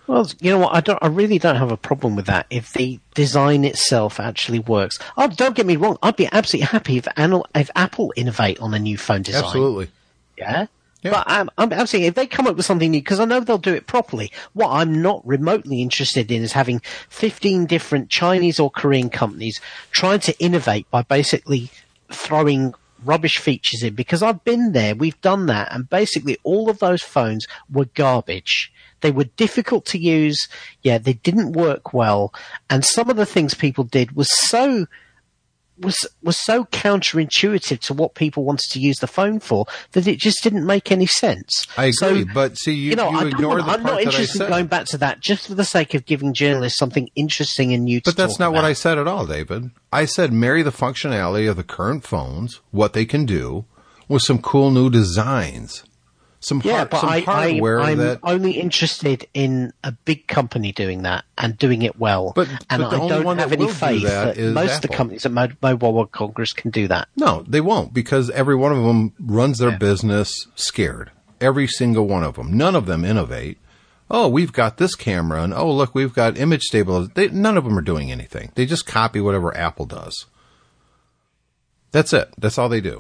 Well, you know what? I don't. I really don't have a problem with that if the design itself actually works. Oh, don't get me wrong. I'd be absolutely happy if, if Apple innovate on a new phone design. Absolutely. Yeah. Yeah. But um, I'm, I'm, I'm saying if they come up with something new, because I know they'll do it properly. What I'm not remotely interested in is having 15 different Chinese or Korean companies trying to innovate by basically throwing rubbish features in because I've been there, we've done that, and basically all of those phones were garbage. They were difficult to use. Yeah, they didn't work well. And some of the things people did was so was was so counterintuitive to what people wanted to use the phone for that it just didn't make any sense. I agree, so, but see, you, you know, you ignore want, the I'm not interested in going back to that just for the sake of giving journalists something interesting and new. But that's not about. what I said at all, David. I said marry the functionality of the current phones, what they can do, with some cool new designs some, yeah, hard, but some I, hardware I, am that... only interested in a big company doing that and doing it well. But, and but I don't have any faith that, that most Apple. of the companies at Mobile World Congress can do that. No, they won't because every one of them runs their yeah. business scared. Every single one of them. None of them innovate. Oh, we've got this camera, and oh, look, we've got image stabilization. None of them are doing anything. They just copy whatever Apple does. That's it. That's all they do.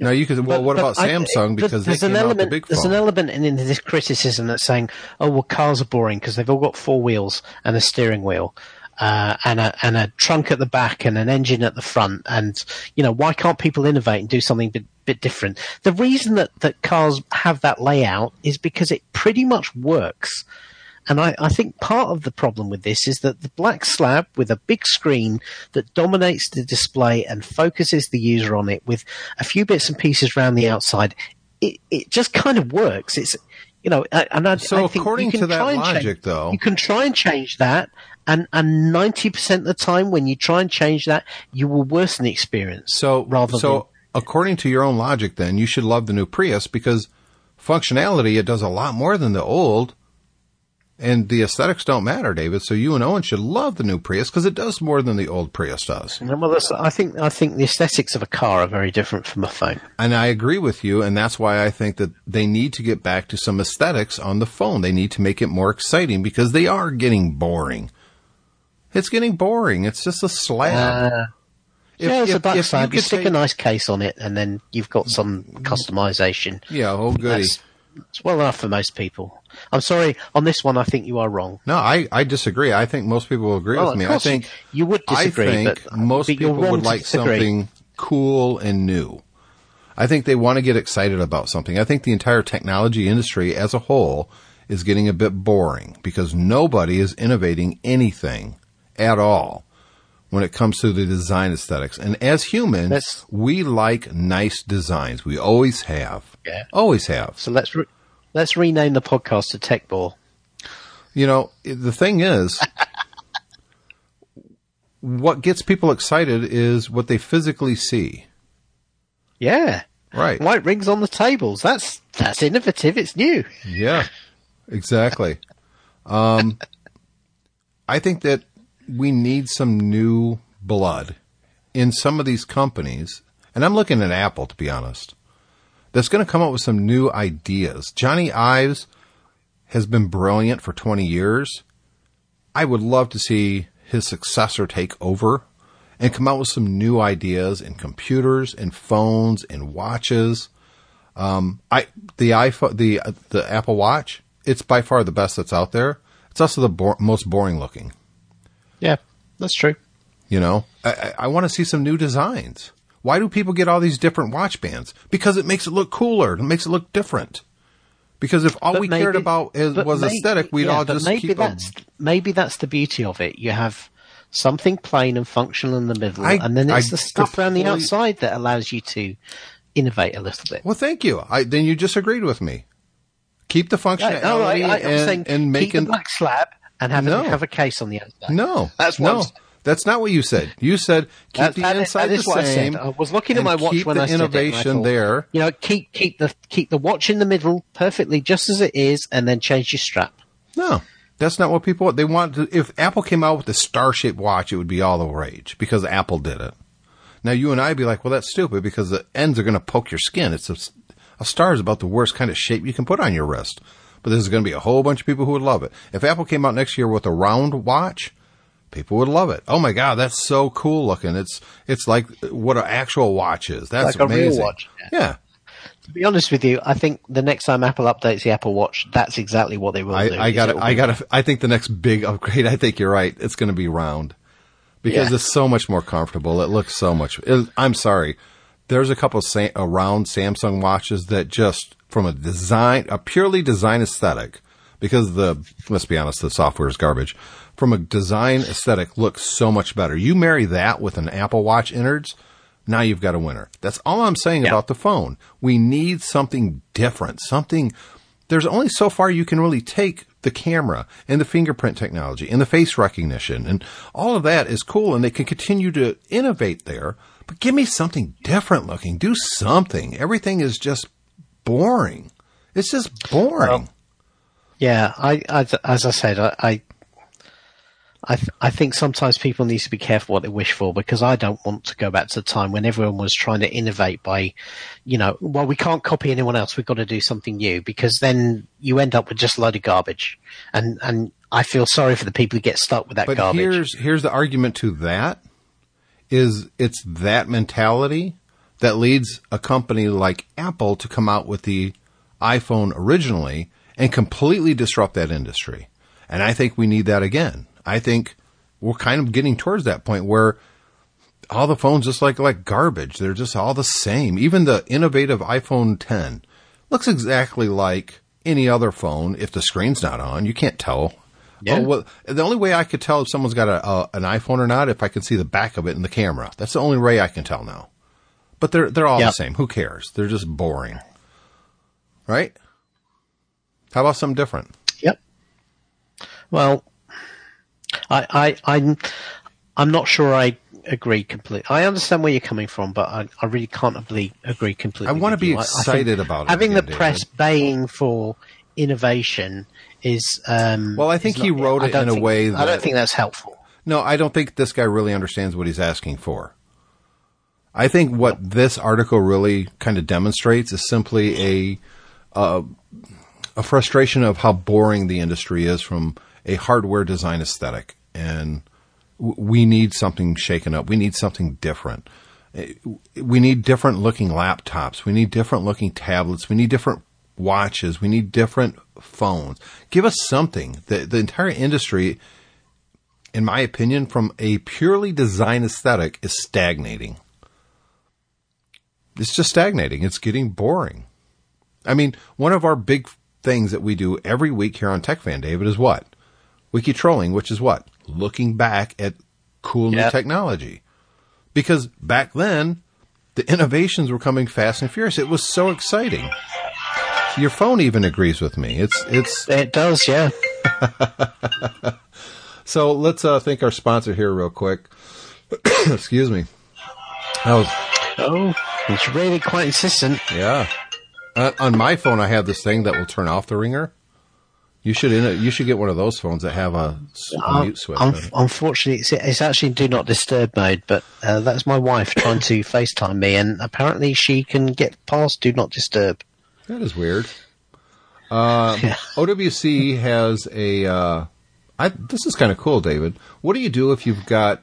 Now you could. Well, but, what about I, Samsung? Because there's an element. The there's an element in, in this criticism that's saying, "Oh, well, cars are boring because they've all got four wheels and a steering wheel." Uh, and a and a trunk at the back and an engine at the front. And you know, why can't people innovate and do something bit, bit different? The reason that that cars have that layout is because it pretty much works. And I, I, think part of the problem with this is that the black slab with a big screen that dominates the display and focuses the user on it with a few bits and pieces around the outside, it, it just kind of works. It's, you know, and I, so I think according to that logic, change, though, you can try and change that, and and ninety percent of the time, when you try and change that, you will worsen the experience. So rather so than, according to your own logic, then you should love the new Prius because functionality it does a lot more than the old. And the aesthetics don't matter, David. So you and Owen should love the new Prius because it does more than the old Prius does. Well, I think I think the aesthetics of a car are very different from a phone. And I agree with you, and that's why I think that they need to get back to some aesthetics on the phone. They need to make it more exciting because they are getting boring. It's getting boring. It's just a slab. Uh, if, yeah, it's if, a black slab. You, you stick take... a nice case on it, and then you've got some customization. Yeah, oh goody. That's, it's well enough for most people. I'm sorry, on this one, I think you are wrong. No, I, I disagree. I think most people will agree well, with me. I think you would disagree. I think but, uh, most but people would like disagree. something cool and new. I think they want to get excited about something. I think the entire technology industry as a whole is getting a bit boring because nobody is innovating anything at all when it comes to the design aesthetics. And as humans, That's, we like nice designs. We always have. Yeah. Always have. So let's re- let's rename the podcast to Tech Ball. You know, the thing is, [laughs] what gets people excited is what they physically see. Yeah. Right. White rings on the tables. That's that's innovative. It's new. Yeah. Exactly. um, [laughs] I think that we need some new blood in some of these companies, and I'm looking at Apple to be honest, that's going to come up with some new ideas. Jony Ives has been brilliant for 20 years. I would love to see his successor take over and come out with some new ideas in computers and phones and watches. Um, I the iPhone, the the Apple Watch, it's by far the best that's out there. It's also the bo- most boring looking. Yeah, that's true. You know, I, I, I want to see some new designs. Why do people get all these different watch bands? Because it makes it look cooler. It makes it look different. Because if all But we maybe- cared about is, was maybe- aesthetic, we'd yeah, all just maybe keep that's maybe that's the beauty of it. You have something plain and functional in the middle, I- and then it's I the stuff around the outside that allows you to innovate a little bit. Well, thank you. I, then you just agreed with me. Keep the functionality all right, I, and, saying and keep making the black slab and have No. a, have a case on the outside. no. That's what no. That's not what you said. You said keep That- the that is- inside that is the what I same. said. I was looking at my watch keep when the I said it, I innovation thought, there. You know, keep keep the keep the watch in the middle perfectly just as it is, and then change your strap. No, that's not what people want. They want to, if Apple came out with a star shaped watch, it would be all the rage because Apple did it. Now you and I would be like, well, that's stupid because the ends are going to poke your skin. It's a, a star is about the worst kind of shape you can put on your wrist. But there's going to be a whole bunch of people who would love it. If Apple came out next year with a round watch, people would love it. Oh my god, that's so cool looking. It's it's like what an actual watch is. That's Like a real amazing. watch, Yeah. To be honest with you, I think the next time Apple updates the Apple Watch, that's exactly what they will do. I, I got I got I think the next big upgrade. [laughs] I think you're right. It's going to be round because Yeah. it's so much more comfortable. It looks so much. It, I'm sorry. There's a couple of sa- uh, around Samsung watches that just from a design, a purely design aesthetic, because the let's be honest, the software is garbage. From a design aesthetic, looks so much better. You marry that with an Apple Watch innards, now you've got a winner. That's all I'm saying Yeah. about the phone. We need something different, something there's only so far you can really take the camera and the fingerprint technology and the face recognition and all of that is cool and they can continue to innovate there. But give me something different looking. Do something. Everything is just boring. It's just boring. Well, Yeah, I, I as I said, I, I, I, th- I think sometimes people need to be careful what they wish for because I don't want to go back to the time when everyone was trying to innovate by, you know, well, we can't copy anyone else. We've got to do something new because then you end up with just a load of garbage. And, and I feel sorry for the people who get stuck with that but garbage. here's here's the argument to that is it's that mentality that leads a company like Apple to come out with the iPhone originally and completely disrupt that industry. And I think we need that again. I think we're kind of getting towards that point where all the phones just like like garbage. They're just all the same. Even the innovative iPhone 10 looks exactly like any other phone if the screen's not on. You can't tell. Oh, yeah. Oh, well, the only way I could tell if someone's got a, a an iPhone or not if I can see the back of it in the camera. That's the only way I can tell now. But they're they're all the same. Who cares? They're just boring. Right? How about something different? Yep. Well, I, I, I'm, I'm not sure I agree completely. I understand where you're coming from, but I, I really can't agree, agree completely. I wanna be you. Excited about it Having the press baying for innovation is. Um, Well, I think he not- wrote it in a think- way I don't think that's helpful. No, I don't think this guy really understands what he's asking for. I think what this article really kind of demonstrates is simply a uh, a frustration of how boring the industry is from a hardware design aesthetic, and we need something shaken up. We need something different. Eh, We need different looking laptops. We need different looking tablets. We need different watches. We need different phones. Give us something. The the entire industry in my opinion, from a purely design aesthetic, is stagnating. It's just stagnating. It's getting boring. I mean, one of our big things that we do every week here on Tech Fan, David, is what? Wiki trolling, which is what? Looking back at cool new technology. Because back then, the innovations were coming fast and furious. It was so exciting. Your phone even agrees with me. It's it's It does, yeah. [laughs] So let's uh, thank our sponsor here real quick. [coughs] Excuse me. That was Oh, it's really quite insistent. yeah. Uh, on my phone, I have this thing that will turn off the ringer. You should in. You should get one of those phones that have a, Uh, mute switch. on unfortunately, it's, it's actually do not disturb mode, but uh, that's my wife trying to FaceTime me, and apparently she can get past do not disturb. That is weird. Uh, [laughs] Yeah. OWC has a. Uh, I, this is kind of cool, David. What do you do if you've got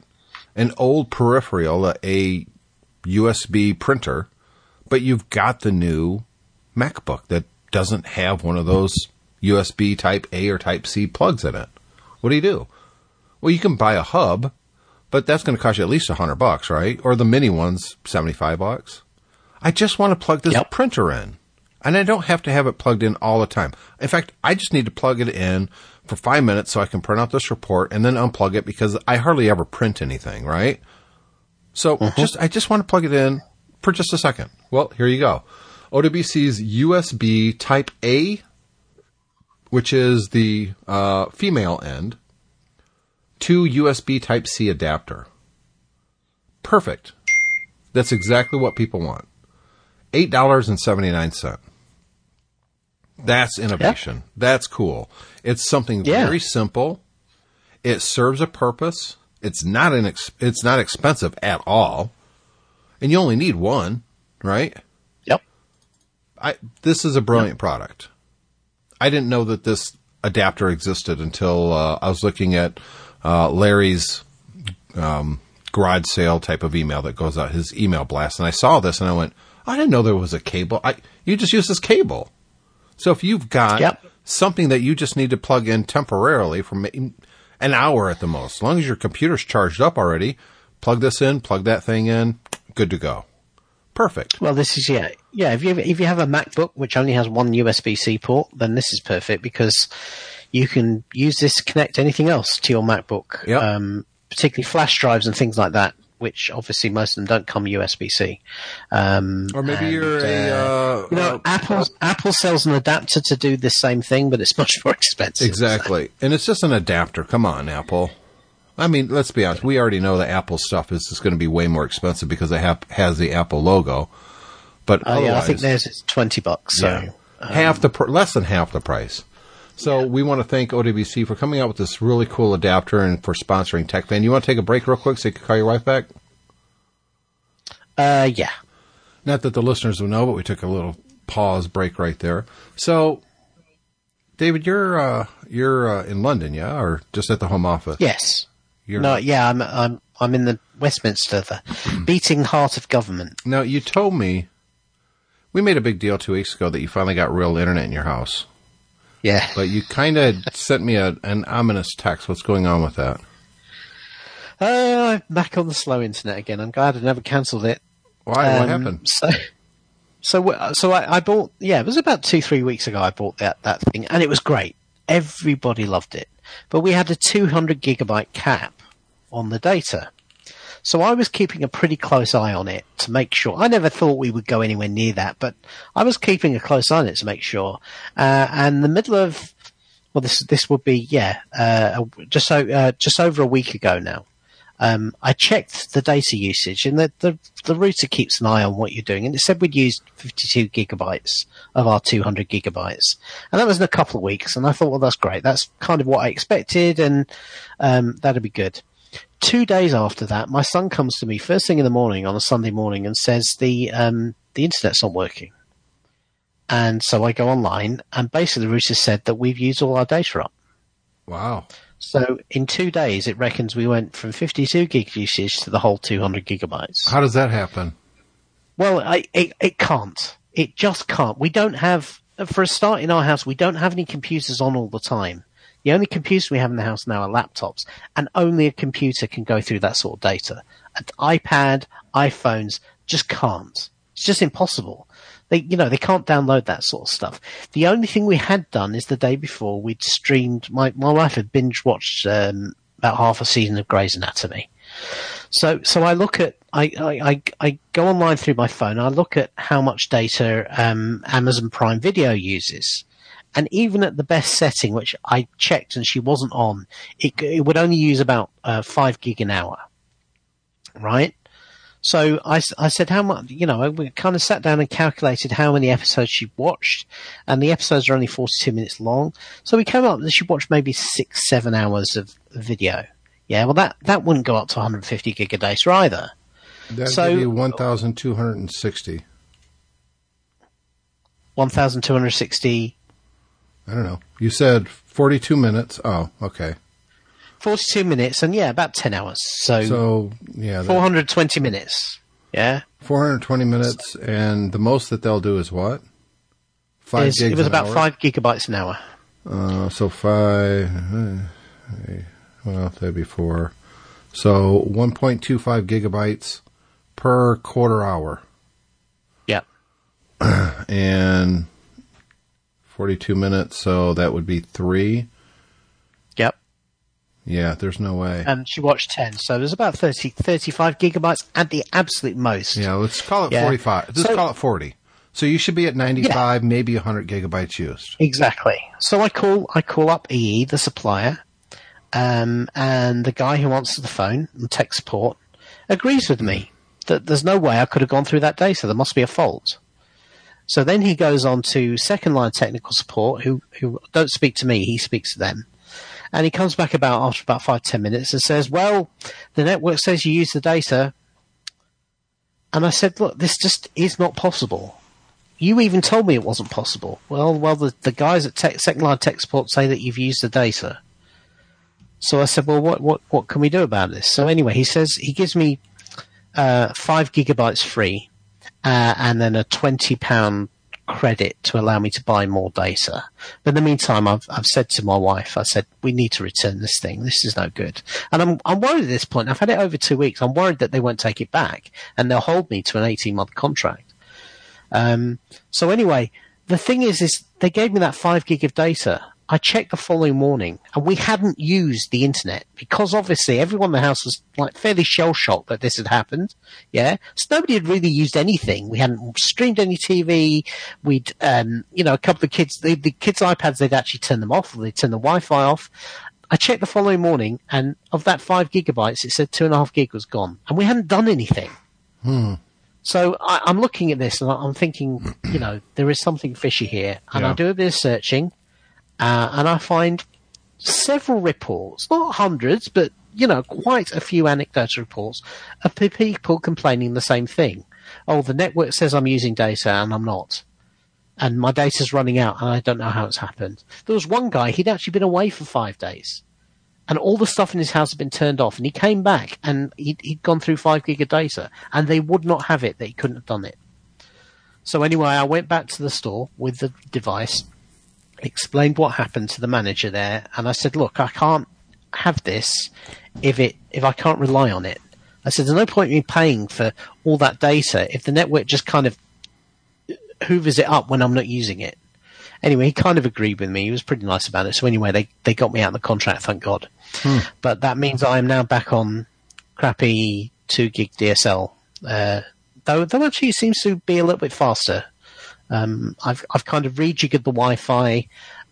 an old peripheral, a, a USB printer, but you've got the new MacBook that doesn't have one of those USB Type A or Type C plugs in it? What do you do? Well, you can buy a hub, but that's going to cost you at least a hundred bucks, right? Or the mini ones, seventy-five bucks. I just want to plug this Yep. printer in. And I don't have to have it plugged in all the time. In fact, I just need to plug it in for five minutes so I can print out this report and then unplug it because I hardly ever print anything, right? So just, I just want to plug it in for just a second. Well, here you go. OWC's USB Type A, which is the uh, female end, to USB Type C adapter. Perfect. That's exactly what people want. Eight dollars and seventy nine cent. That's innovation. That's cool. It's something Yeah. very simple. It serves a purpose. It's not an ex- it's not expensive at all, and you only need one, right? Yep. I this is a brilliant product. I didn't know that this adapter existed until uh, I was looking at uh, Larry's um, garage sale type of email that goes out, his email blast, and I saw this and I went, I didn't know there was a cable. I you just use this cable. So if you've got Yep. something that you just need to plug in temporarily for ma- an hour at the most, as long as your computer's charged up already, plug this in, plug that thing in, good to go. Perfect. Well, this is yeah, yeah. If you if you have a MacBook which only has one USB C port, then this is perfect because you can use this to connect anything else to your MacBook, Yep. um, particularly flash drives and things like that. Which obviously most of them don't come USB C. Um, Or maybe and, you're a, uh, you know, Apple Apple sells an adapter to do the same thing, but it's [laughs] much more expensive. Exactly. And it's just an adapter. Come on, Apple. I mean, let's be honest. We already know the Apple stuff is just going to be way more expensive because it ha- has the Apple logo. But Oh, yeah, I think theirs is twenty bucks. So Yeah. half the pr- less than half the price. So we want to thank OWC for coming out with this really cool adapter and for sponsoring TechFan. You want to take a break real quick so you can call your wife back? uh, yeah, Not that the listeners will know, but we took a little pause break right there. So, David, you're uh, you're uh, in London, yeah, or just at the home office? yes. You're, No, yeah, I'm I'm I'm in the Westminster, the beating heart of government. Now you told me we made a big deal two weeks ago that you finally got real internet in your house, Yeah. but you kind of sent me a, an ominous text. What's going on with that? Uh, I'm back on the slow internet again. I'm glad I never cancelled it. Why? what Um, happened? So, so, so I, I bought. Yeah, it was about two, three weeks ago. I bought that that thing, and it was great. Everybody loved it, but we had a 200 gigabyte cap on the data. So I was keeping a pretty close eye on it to make sure. I never thought we would go anywhere near that, but I was keeping a close eye on it to make sure. Uh, and the middle of, well, this this would be yeah, uh, just so uh, just over a week ago now. Um, I checked the data usage, and the, the the router keeps an eye on what you're doing, and it said we'd used 52 gigabytes of our 200 gigabytes, and that was in a couple of weeks. And I thought, well, that's great. That's kind of what I expected, and um, that'd be good. Two days after that, my son comes to me first thing in the morning on a Sunday morning and says the um, the internet's not working. And so I go online, and basically the router said that we've used all our data up. Wow. So in two days, it reckons we went from 52 gig usage to the whole 200 gigabytes. How does that happen? Well, I, it, it can't. It just can't. We don't have, for a start in our house, we don't have any computers on all the time. The only computers we have in the house now are laptops, and only a computer can go through that sort of data. An iPad, iPhones just can't. It's just impossible. They, you know, they can't download that sort of stuff. The only thing we had done is the day before we'd streamed. My my wife had binge watched um, about half a season of Grey's Anatomy. So, so I look at, I, I, I, go online through my phone. I look at how much data um, Amazon Prime Video uses, and even at the best setting, which I checked and she wasn't on, it, it would only use about uh, five gig an hour, right? So I, I said, how much, you know, we kind of sat down and calculated how many episodes she watched, and the episodes are only 42 minutes long. So we came up that she watched maybe six, seven hours of video. Yeah, well, that, that wouldn't go up to 150 gig a data either. That'd So- you 1,260. 1,260, I don't know. You said 42 minutes. Oh, okay. 42 minutes, and yeah, about 10 hours. So, So, yeah, that- 420 minutes. Yeah. 420 minutes, and the most that they'll do is what? Five Is- gigs it was about hour? five gigabytes an hour. Uh, so five. uh, well, that'd be four. So 1.25 gigabytes per quarter hour, Yeah. [clears throat] and 42 minutes. So that would be three. Yep. Yeah, there's no way. And she watched 10. So there's about 30, 35 gigabytes at the absolute most. Yeah, let's call it Yeah. 45. Let's So- call it 40. So you should be at 95, maybe 100 gigabytes used. Exactly. So I call I call up EE, the supplier, um, and the guy who answers the phone, and tech support, agrees with me that there's no way I could have gone through that data. So there must be a fault. So then he goes on to second line technical support, who who don't speak to me, he speaks to them. And he comes back about after about five, ten minutes and says, Well, the network says you use the data. And I said, Look, this just is not possible. You even told me it wasn't possible. Well, well, the, the guys at tech, Second Line Tech Support say that you've used the data. So I said, well, what, what, what can we do about this? So anyway, he says he gives me uh, five gigabytes free, uh, and then a twenty pound credit to allow me to buy more data. But in the meantime, I've I've said to my wife, I said we need to return this thing. This is no good, and I'm I'm worried at this point. I've had it over two weeks. I'm worried that they won't take it back, and they'll hold me to an eighteen month contract. Um, so anyway, the thing is, is they gave me that five gig of data. I checked the following morning, and we hadn't used the internet because obviously everyone in the house was like fairly shell shocked that this had happened. Yeah, so nobody had really used anything. We hadn't streamed any TV. We'd, um, you know, a couple of kids, the, the kids' iPads, they'd actually turn them off. Or they'd turn the Wi-Fi off. I checked the following morning, and of that five gigabytes, it said two and a half gig was gone, and we hadn't done anything. So I, I'm looking at this and I'm thinking, you know, there is something fishy here. And I do a bit of searching, uh, and I find several reports, not hundreds, but you know, quite a few anecdotal reports of people complaining the same thing. Oh, the network says I'm using data and I'm not. And my data's running out and I don't know how it's happened. There was one guy, he'd actually been away for five days. And all the stuff in his house had been turned off and he came back and he'd, he'd gone through five gig of data and they would not have it he couldn't have done it. So anyway, I went back to the store with the device, explained what happened to the manager there, and I said, "Look, I can't have this if it if I can't rely on it." I said, "There's no point in me paying for all that data if the network just kind of hoovers it up when I'm not using it." Anyway, he kind of agreed with me. He was pretty nice about it. So anyway, they they got me out of the contract, thank God. But that means I am now back on crappy two gig DSL. Uh, though, though actually it seems to be a little bit faster. Um, I've I've kind of rejiggered the Wi-Fi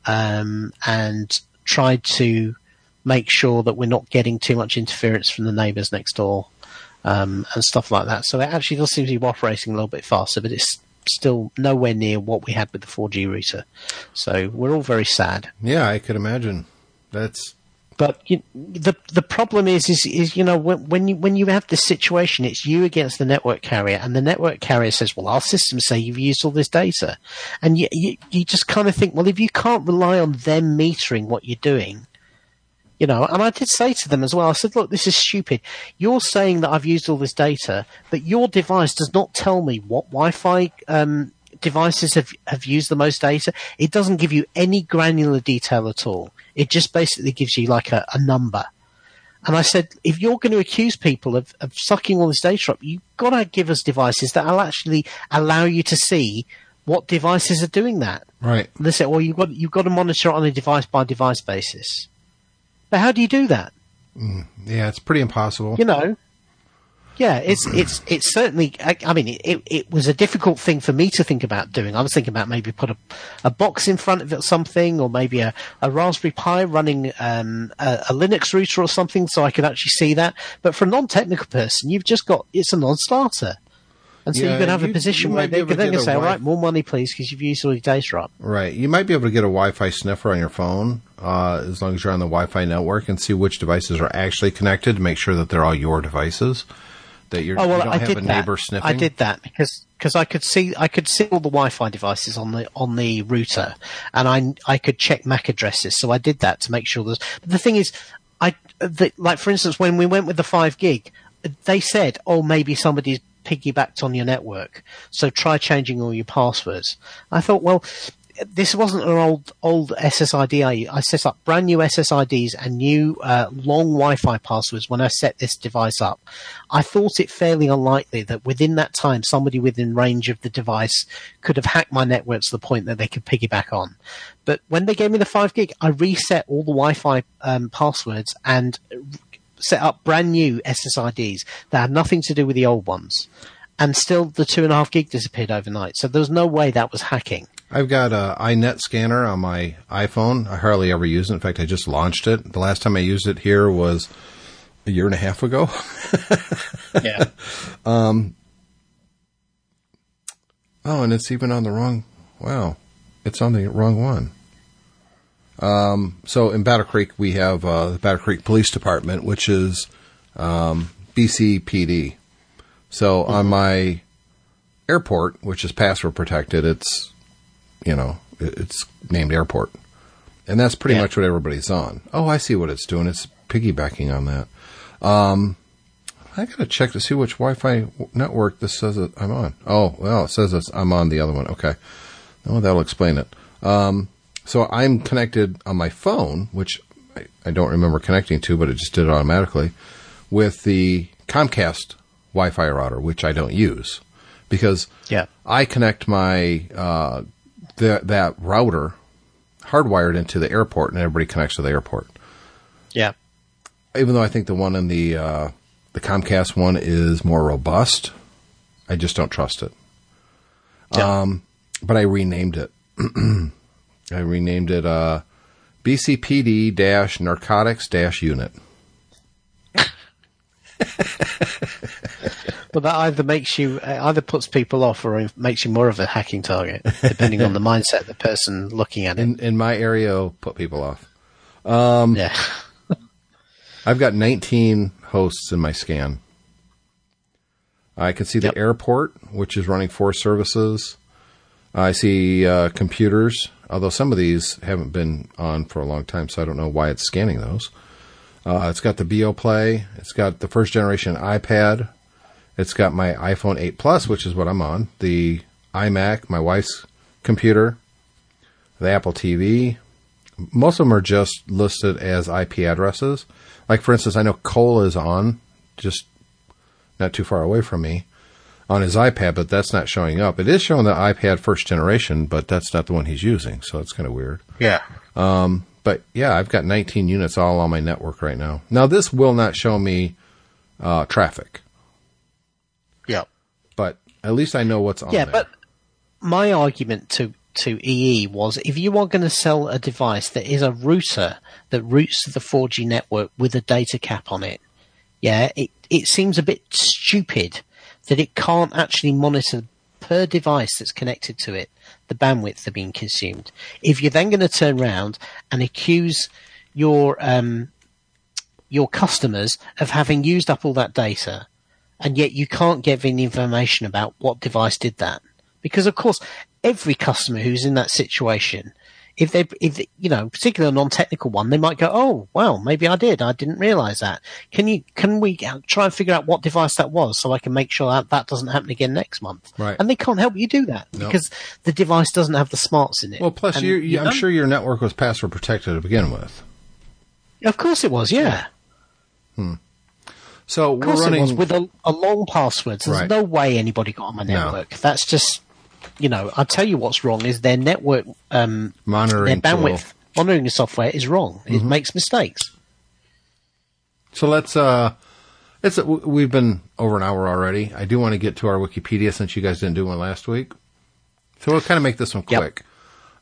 um, and tried to make sure that we're not getting too much interference from the neighbours next door um, and stuff like that. So it actually does seem to be operating a little bit faster, but it's still nowhere near what we had with the 4G router. So we're all very sad. Yeah, I could imagine. That's But you, the the problem is is is you know when when you when you have this situation, it's you against the network carrier, and the network carrier says, "Well, our systems say you've used all this data," and you you, you just kind of think, well, if you can't rely on them metering what you're doing, you know. And I did say to them as well. I said, "Look, this is stupid. You're saying that I've used all this data, but your device does not tell me what Wi-Fi." Um, devices have, have used the most data. It doesn't give you any granular detail at all. It just basically gives you like a, a number. And I said, if you're going to accuse people of, of sucking all this data up, you've got to give us devices that will actually allow you to see what devices are doing that. right. And they said, well, you've got, you've got to monitor it on a device by device basis. But how do you do that? Mm, yeah, it's pretty impossible. You know? Yeah, it's it's it's certainly. I, I mean, it, it was a difficult thing for me to think about doing. I was thinking about maybe put a, a box in front of it or something, or maybe a, a Raspberry Pi running um, a, a Linux router or something, so I could actually see that. But for a non-technical person, you've just got it's a non-starter, and so Yeah, you can have you- a position where might they able can to then say, "All right, more money, please, because you've used all your data up." Right. You might be able to get a Wi-Fi sniffer on your phone, uh, as long as you're on the Wi-Fi network, and see which devices are actually connected to make sure that they're all your devices. That you're, Oh well, you don't I have did a that. sniffing. I did that because because I could see I could see all the Wi-Fi devices on the on the router, and I I could check MAC addresses. So I did that to make sure. But the thing is, I the, like for instance when we went with the five gig, they said, oh maybe somebody's piggybacked on your network, so try changing all your passwords. I thought, well. This wasn't an old old SSID. I, I set up brand new SSIDs and new uh, long Wi-Fi passwords when I set this device up. I thought it fairly unlikely that within that time somebody within range of the device could have hacked my network to the point that they could piggyback on. But when they gave me the five gig, I reset all the Wi-Fi um, passwords and set up brand new SSIDs that had nothing to do with the old ones. And still, the two and a half gig disappeared overnight. So there was no way that was hacking. I've got a iNet scanner on my iPhone. I hardly ever use it. In fact, I just launched it. The last time I used it here was a year and a half ago. [laughs] Yeah. Oh, and it's even on the wrong. Wow, it's on the wrong one. Um, so in Battle Creek, we have uh, the Battle Creek Police Department, which is um, BCPD. So on my airport, which is password protected, it's you know it's named airport, and that's pretty Yeah. much what everybody's on. Oh, I see what it's doing. It's piggybacking on that. Um, I gotta check to see which Wi-Fi network this says that I'm on. Oh, well, it says it's, I'm on the other one. Okay, oh, that'll explain it. Um, so I'm connected on my phone, which I, I don't remember connecting to, but it just did it automatically with the Comcast Wi-Fi router, which I don't use because Yeah. I connect my uh, the, that router hardwired into the airport, and everybody connects to the airport Yeah. even though I think the one in the uh, the Comcast one is more robust, I just don't trust it. Yeah. Um, but I renamed it. [clears throat] I renamed it uh, BCPD dash narcotics dash unit. [laughs] Well, that either makes you, uh, either puts people off or makes you more of a hacking target, depending on the [laughs] mindset of the person looking at it. In in my area, put people off. Um, yeah. [laughs] I've got 19 hosts in my scan. I can see the Yep. airport, which is running four services. I see uh, computers, although some of these haven't been on for a long time, so I don't know why it's scanning those. Uh, it's got the BO Play. It's got the first generation iPad. It's got my iPhone 8 Plus, which is what I'm on. The iMac, my wife's computer, the Apple TV. Most of them are just listed as IP addresses. Like, for instance, I know Cole is on, just not too far away from me, on his iPad, but that's not showing up. It is showing the iPad first generation, but that's not the one he's using, so it's kind of weird. Yeah. But yeah, I've got 19 units all on my network right now. Now, this will not show me uh, traffic, at least I know what's on Yeah, there. but my argument to to EE was if you are going to sell a device that is a router that routes to the 4G network with a data cap on it, yeah, it it seems a bit stupid that it can't actually monitor per device that's connected to it the bandwidth that's being consumed. If you're then going to turn around and accuse your um, your customers of having used up all that data, and yet you can't get any information about what device did that. Because of course, every customer who's in that situation, if they, if they- you know, particularly a non-technical one, they might go, "Oh, well, maybe I did. I didn't realize that." Can you, can we try and figure out what device that was so I can make sure that that doesn't happen again next month? Right. And they can't help you do that No. because the device doesn't have the smarts in it. well, plus, you, you, I'm sure your network was password protected to begin with. Of course it was, yeah. Hmm. So we're running was with a, a long password. So Right. there's no way anybody got on my No. network. That's just, you know, I'll tell you what's wrong is their network, um, their monitoring tool. bandwidth monitoring software is wrong. It makes mistakes. So let's uh It's we've been over an hour already. I do want to get to our Wikipedia since you guys didn't do one last week, so we'll kind of make this one Yep. quick.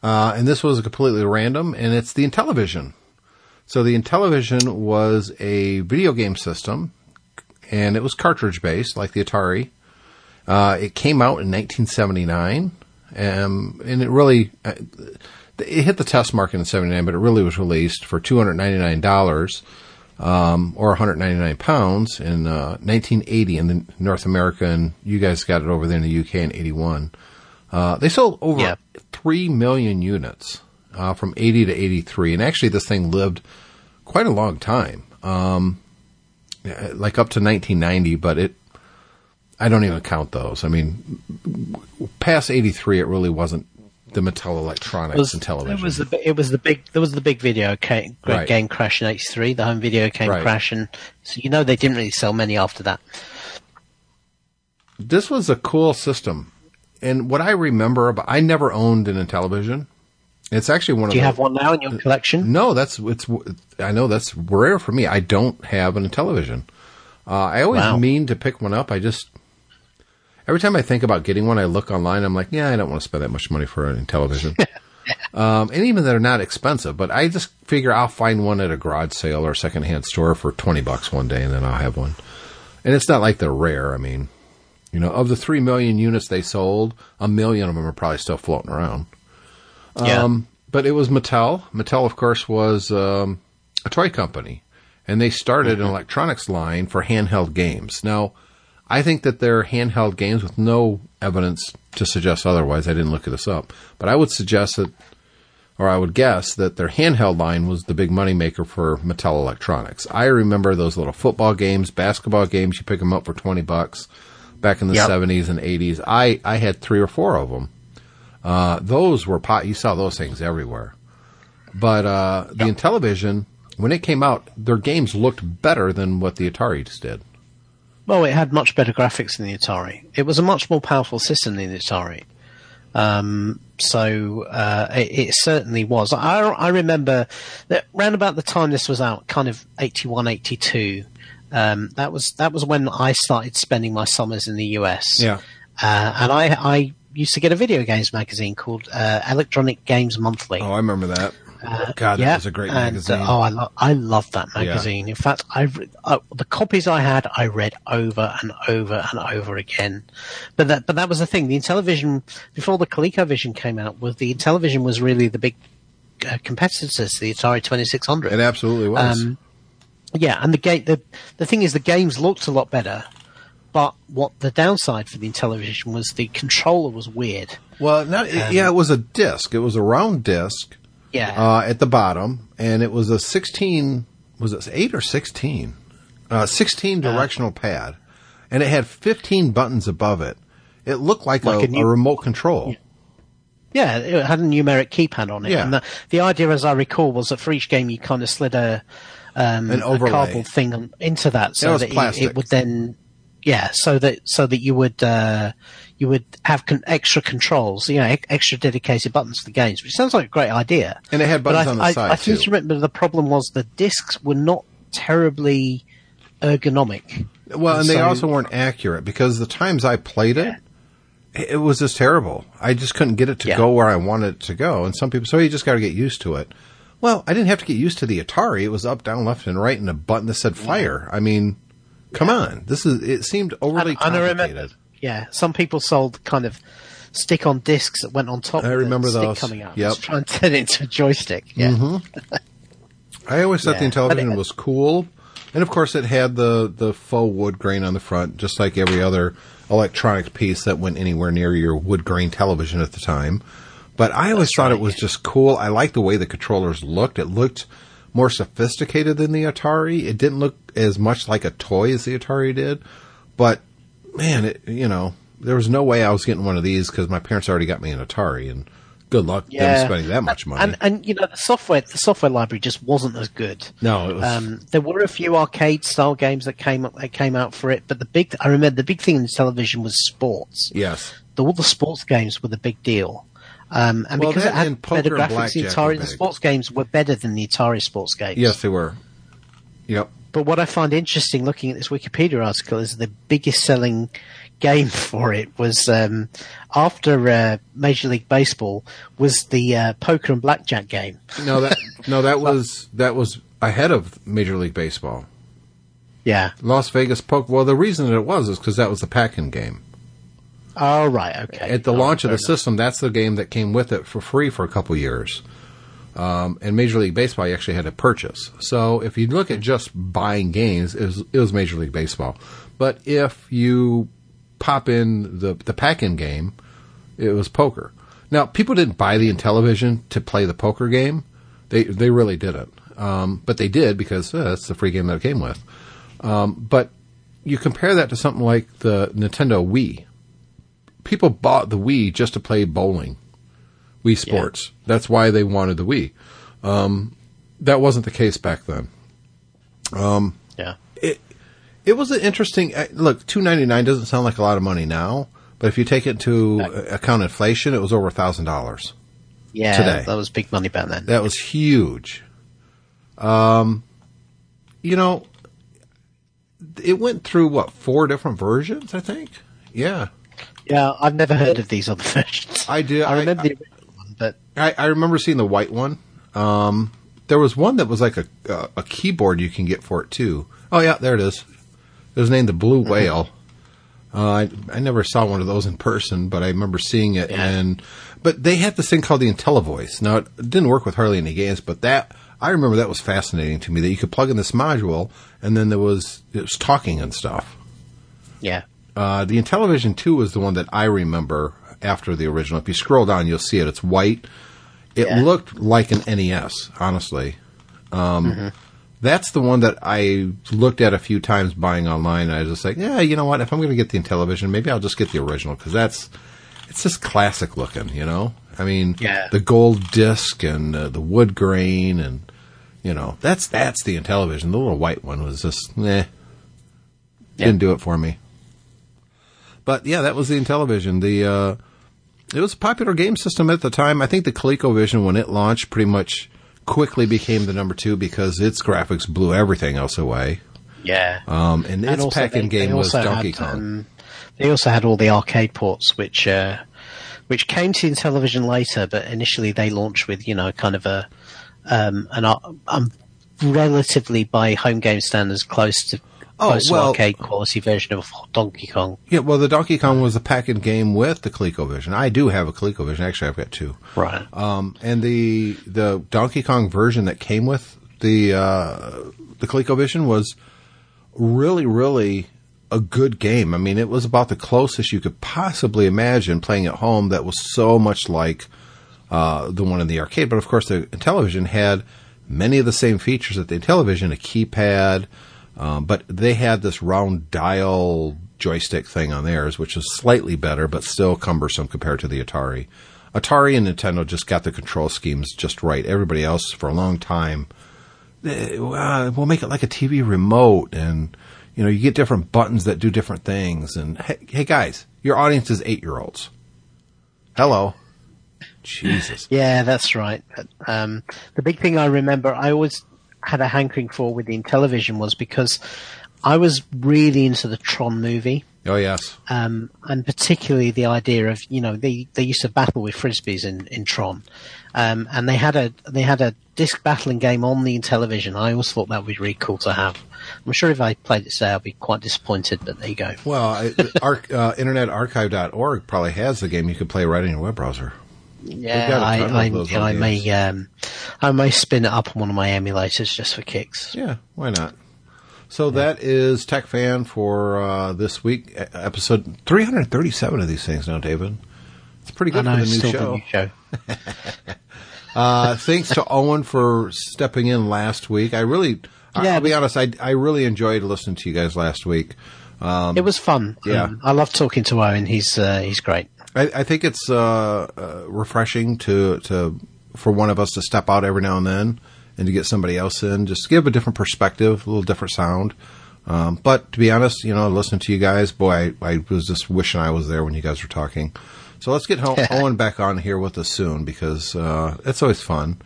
Uh, and this was completely random, and it's the Intellivision. So the Intellivision was a video game system, and it was cartridge based, like the Atari. Uh, it came out in 1979, um, and it really uh, it hit the test market in '79, but it really was released for 299 dollars um, or 199 pounds in uh, 1980 in the North America, and you guys got it over there in the UK in '81. Uh, they sold over Yeah. three million units uh, from 80 to 83, and actually this thing lived quite a long time, um, Uh, like up to 1990. But it, I don't even count those. I mean, past 83, it really wasn't the Mattel Electronics was, Intellivision. It was the it was the big there was the big video Right. game crash in '83, the home video game Right. crash, and so you know they didn't really sell many after that. this was a cool system. And what I remember about, I never owned an Intellivision. It's actually one of Do you the, have one now in your collection? No, that's it's. I know that's rare for me. I don't have an Intellivision. Uh, I always Wow. mean to pick one up. I just every time I think about getting one, I look online. I'm like, yeah, I don't want to spend that much money for a television. [laughs] um, and even they're not expensive, but I just figure I'll find one at a garage sale or secondhand store for twenty bucks one day, and then I'll have one. And it's not like they're rare. I mean, you know, of the three million units they sold, a million of them are probably still floating around. Yeah. Um, but it was Mattel. Mattel, of course, was um, a toy company, and they started an electronics line for handheld games. Now, I think that they're handheld games with no evidence to suggest otherwise. I didn't look this up, but I would suggest that, or I would guess that their handheld line was the big moneymaker for Mattel Electronics. I remember those little football games, basketball games. You pick them up for twenty bucks back in the Yep. seventies and eighties. I I had three or four of them. Uh, those were pot. You saw those things everywhere. But uh, the Intellivision, when it came out, their games looked better than what the Ataris did. Well, it had much better graphics than the Atari. It was a much more powerful system than the Atari. Um, so uh, it, it certainly was. I, I remember that round about the time this was out, kind of 81, 82, um, that was that was when I started spending my summers in the US. Yeah. Uh, and I, I used to get a video games magazine called uh, Electronic Games Monthly. Oh, I remember that. God, that was a great and, magazine. uh, oh, I, lo- I loved that magazine. In fact, I uh, the copies I had, I read over and over and over again. But that, but that was the thing. The Intellivision before the ColecoVision came out, was the Intellivision was really the big uh, competitors to the Atari Twenty Six Hundred. it absolutely was. Um, Yeah, and the game the the thing is the games looked a lot better, but what the downside for the Intellivision was the controller was weird. well, not, yeah, it was a disc. It was a round disc Yeah, uh, at the bottom, and it was a 16, was it 8 or 16? Uh, 16 directional pad, and it had 15 buttons above it. It looked like, Like a, a new- a remote control. Yeah, it had a numeric keypad on it. Yeah. And the, the idea, as I recall, was that for each game you kind of slid a, um, An a cardboard thing on, into that, so it that it, it would then, yeah, so that so that you would uh, you would have con- extra controls, you know, e- extra dedicated buttons for the games, which sounds like a great idea. And it had But buttons I, on the I, side, I too. to remember the problem was the discs were not terribly ergonomic. Well, and they So- also weren't accurate because the times I played it, it was just terrible. I just couldn't get it to Yeah. go where I wanted it to go. And some people, so you just got to get used to it. Well, I didn't have to get used to the Atari. It was up, down, left, and right, and a button that said fire. I mean, come on. This is. It seemed overly And- and I remember- complicated. Yeah, some people sold kind of stick-on discs that went on top. I remember the stick those. coming out. Yep. Just to [laughs] turn it into a joystick. Yeah. Mm-hmm. [laughs] I always thought Yeah. the Intellivision it- was cool, and of course, it had the the faux wood grain on the front, just like every other electronic piece that went anywhere near your wood grain television at the time. But I always thought it was just cool. I liked the way the controllers looked. It looked more sophisticated than the Atari. It didn't look as much like a toy as the Atari did. But man, it, you know, there was no way I was getting one of these because my parents already got me an Atari, and good luck them spending that much money. And and you know the software the software library just wasn't as good. no, it was. Um, there were a few arcade style games that came up that came out for it, but the big I remember the big thing Intellivision was sports. yes. The, all the sports games were the big deal. Um, and Well, because it had better graphics, the Atari the sports games were better than the Atari sports games. Yes, they were. Yep. but what I find interesting looking at this Wikipedia article is the biggest selling game [laughs] for it was um, after uh, Major League Baseball was the uh, poker and blackjack game. No, that [laughs] no, that was that was ahead of Major League Baseball. Yeah. Las Vegas Poker. Well, the reason that it was is because that was the pack-in game. Oh right, okay. At the Oh, launch of the system, that's the game that came with it for free for a couple years. Um, and Major League Baseball, you actually had to purchase. So if you look at just buying games, it was, it was Major League Baseball. But if you pop in the the pack-in game, it was poker. Now, people didn't buy the Intellivision to play the poker game. They they really didn't. Um, but they did because uh, that's the free game that it came with. Um, but you compare that to something like the Nintendo Wii. People bought the Wii just to play bowling, Wii Sports. That's why they wanted the Wii. Um, that wasn't the case back then. Yeah. It it was an interesting uh, look. Two ninety nine doesn't sound like a lot of money now, but if you take it to account inflation, it was over a thousand dollars. Yeah, Today. that was big money back then. That was huge. Um, you know, it went through what four different versions? I think. Yeah, yeah, I've never heard of these other [laughs] versions. I do. I remember I, the original one, but I, I remember seeing the white one. Um, there was one that was like a a, a keyboard you can get for it too. Oh yeah, there it is. It was named the Blue Whale. Uh, I, I never saw one of those in person, but I remember seeing it. Yeah. And but they had this thing called the IntelliVoice. Now it didn't work with hardly any games, but that I remember that was fascinating to me. That you could plug in this module, and then there was it was talking and stuff. yeah, Uh, the Intellivision 2 was the one that I remember after the original. If you scroll down, you'll see it. It's white. It Yeah. looked like an NES, honestly. Um, That's the one that I looked at a few times buying online. And I was just like, yeah, you know what? If I'm going to get the Intellivision, maybe I'll just get the original because that's it's just classic looking. You know, I mean, Yeah. the gold disc and uh, the wood grain and you know that's that's the Intellivision. The little white one was just, eh, didn't do it for me. But yeah, that was the Intellivision. The uh, it was a popular game system at the time. I think the ColecoVision, when it launched, pretty much quickly became the number two because its graphics blew everything else away. yeah. Um, and its also pack-in they- they game was also Donkey had, Kong. um, they also had all the arcade ports, which uh, which came to Intellivision later, but initially they launched with you know kind of a um, an ar- um, relatively by home game standards close to Oh, close well- arcade quality version of Donkey Kong. yeah, well, the Donkey Kong was a pack-in game with the ColecoVision. I do have a ColecoVision. Actually, I've got two. Right. Um, and the the Donkey Kong version that came with the uh, the ColecoVision was really, really a good game. I mean, it was about the closest you could possibly imagine playing at home. That was so much like uh, the one in the arcade. But of course, the television had many of the same features that the Intellivision, a keypad, um, but they had this round dial joystick thing on theirs, which was slightly better, but still cumbersome compared to the Atari. Atari and Nintendo just got the control schemes just right. Everybody else, for a long time, uh, we'll make it like a TV remote, and you know, you get different buttons that do different things. And hey, hey guys, your audience is eight year olds. Hello. Jesus. [laughs] Yeah, that's right. But, um, the big thing I remember, I always had a hankering for with the Intellivision was because I was really into the Tron movie. Oh yes. um, and particularly the idea of you know they, they used to battle with frisbees in, in Tron, um, and they had a they had a disc battling game on the Intellivision. I always thought that would be really cool to have. I'm sure if I played it today, I'd be quite disappointed, but there you go. Well, I, arc, uh, internetarchive.org probably has the game you could play right in your web browser. Yeah, I I, I may um, I may spin it up on one of my emulators just for kicks. Yeah, why not? So that is Tech Fan for uh, this week, episode 337 of these things now, David. It's pretty good know for the new show. the new show. Uh, thanks to Owen for stepping in last week. I really, Yeah. I'll be honest, I, I really enjoyed listening to you guys last week. it was fun. yeah. Um, I love talking to Owen. He's uh, he's great. I, I think it's uh, uh, refreshing to to for one of us to step out every now and then and to get somebody else in, just to give a different perspective, a little different sound. Um, but to be honest, you know, listening to you guys, boy, I, I was just wishing I was there when you guys were talking. So let's get Owen [laughs] back on here with us soon because uh, it's always fun.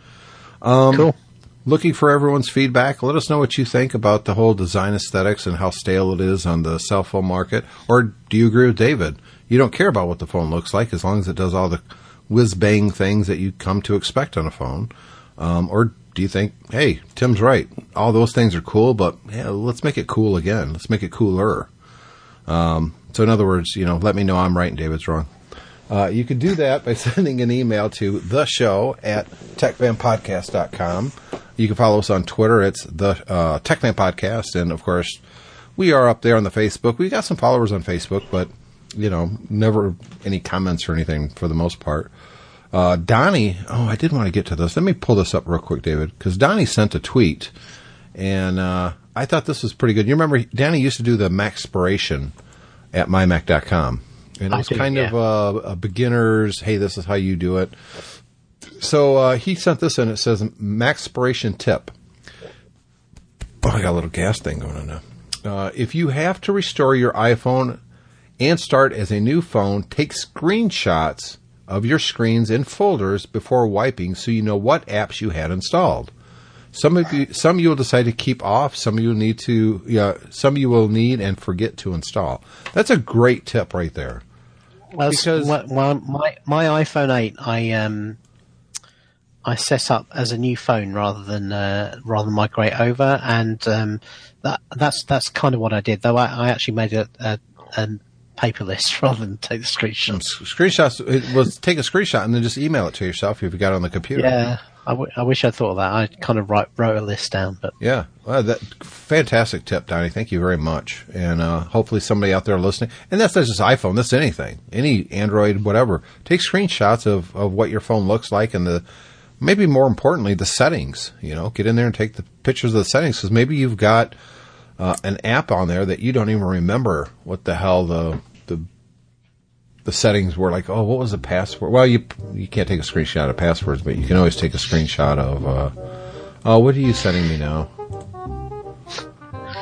cool. looking for everyone's feedback. Let us know what you think about the whole design aesthetics and how stale it is on the cell phone market. Or do you agree with David? You don't care about what the phone looks like as long as it does all the whiz bang things that you come to expect on a phone. Um, or do you think, hey, Tim's right. All those things are cool, but yeah, let's make it cool again. Let's make it cooler. Um, so in other words, you know, let me know I'm right and David's wrong. Uh, you can do that by [laughs] sending an email to the show at techfanpodcast.com. You can follow us on Twitter. It's the uh, TechFan Podcast. And of course, we are up there on the Facebook. We got some followers on Facebook, but, you know, never any comments or anything for the most part. Uh, Donnie, oh, I did want to get to this. Let me pull this up real quick, David, because Donnie sent a tweet, and uh, I thought this was pretty good. You remember, Donnie used to do the Maxpiration at mymac.com. And it was do, kind yeah. of a, a beginner's, hey, this is how you do it. So uh, he sent this and It says Maxpiration tip. Oh, I got a little gas thing going on now. Uh, if you have to restore your iPhone and start as a new phone, take screenshots of your screens in folders before wiping so you know what apps you had installed. Some of you, some you will decide to keep off. Some of you need to, yeah, some you will need and forget to install. That's a great tip right there. As- Because- my, my my my iPhone eight, I um, I set up as a new phone rather than uh, rather than migrate over, and um, that that's that's kind of what I did. Though I, I actually made a, a, a paper list [laughs] rather than take the screenshots. Screenshots it was take a screenshot and then just email it to yourself if you've got it on the computer. Yeah, I, w- I wish I thought of that. I kind of write, wrote a list down, but Yeah, well, that fantastic tip, Donnie. Thank you very much. And uh, hopefully somebody out there listening, and that's not just iPhone. That's anything, any Android, whatever. Take screenshots of, of what your phone looks like, and the maybe more importantly the settings. You know, get in there and take the pictures of the settings because maybe you've got uh, an app on there that you don't even remember what the hell the the settings were like. Oh, what was the password? Well, you you can't take a screenshot of passwords, but you can always take a screenshot of. Uh, oh, what are you sending me now?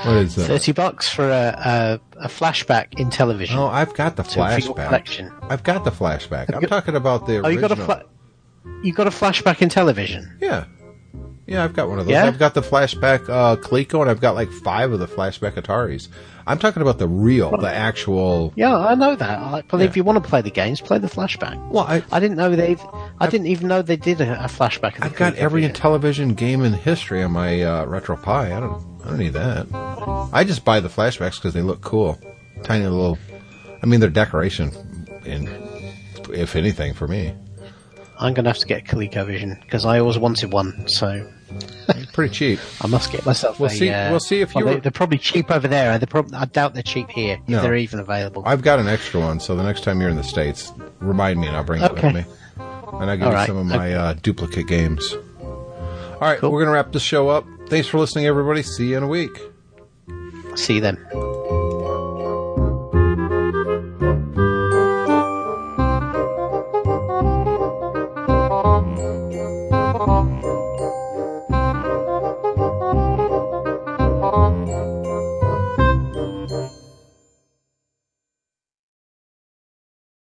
What is that? thirty bucks for a, a, a flashback Intellivision. Oh, I've got the flashback. collection. I've got the flashback. I'm talking about the oh, original. you got a fla- you got a flashback Intellivision. yeah, yeah. I've got one of those. Yeah? I've got the flashback uh, Coleco, and I've got like five of the flashback Ataris. I'm talking about the real, the actual. Yeah, I know that. I, but Yeah. if you want to play the games, play the flashback. Well, I, I didn't know they. I didn't even know they did a, a flashback. of the I've got every Intellivision. game in history on my uh, RetroPie. I don't. I don't need that. I just buy the flashbacks because they look cool. Tiny little. I mean, they're decoration, and if anything, for me, I'm going to have to get a ColecoVision because I always wanted one. So [laughs] pretty cheap. I must get myself. We'll a, see- uh, we'll see if well, you they, were- they're probably cheap over there. They're prob- I doubt they're cheap here. If No. they're even available. I've got an extra one, so the next time you're in the states, remind me and I'll bring it Okay. with me. And I'll give All you right. some of my uh, duplicate games. All right, Cool. we're going to wrap this show up. Thanks for listening, everybody. See you in a week. See them.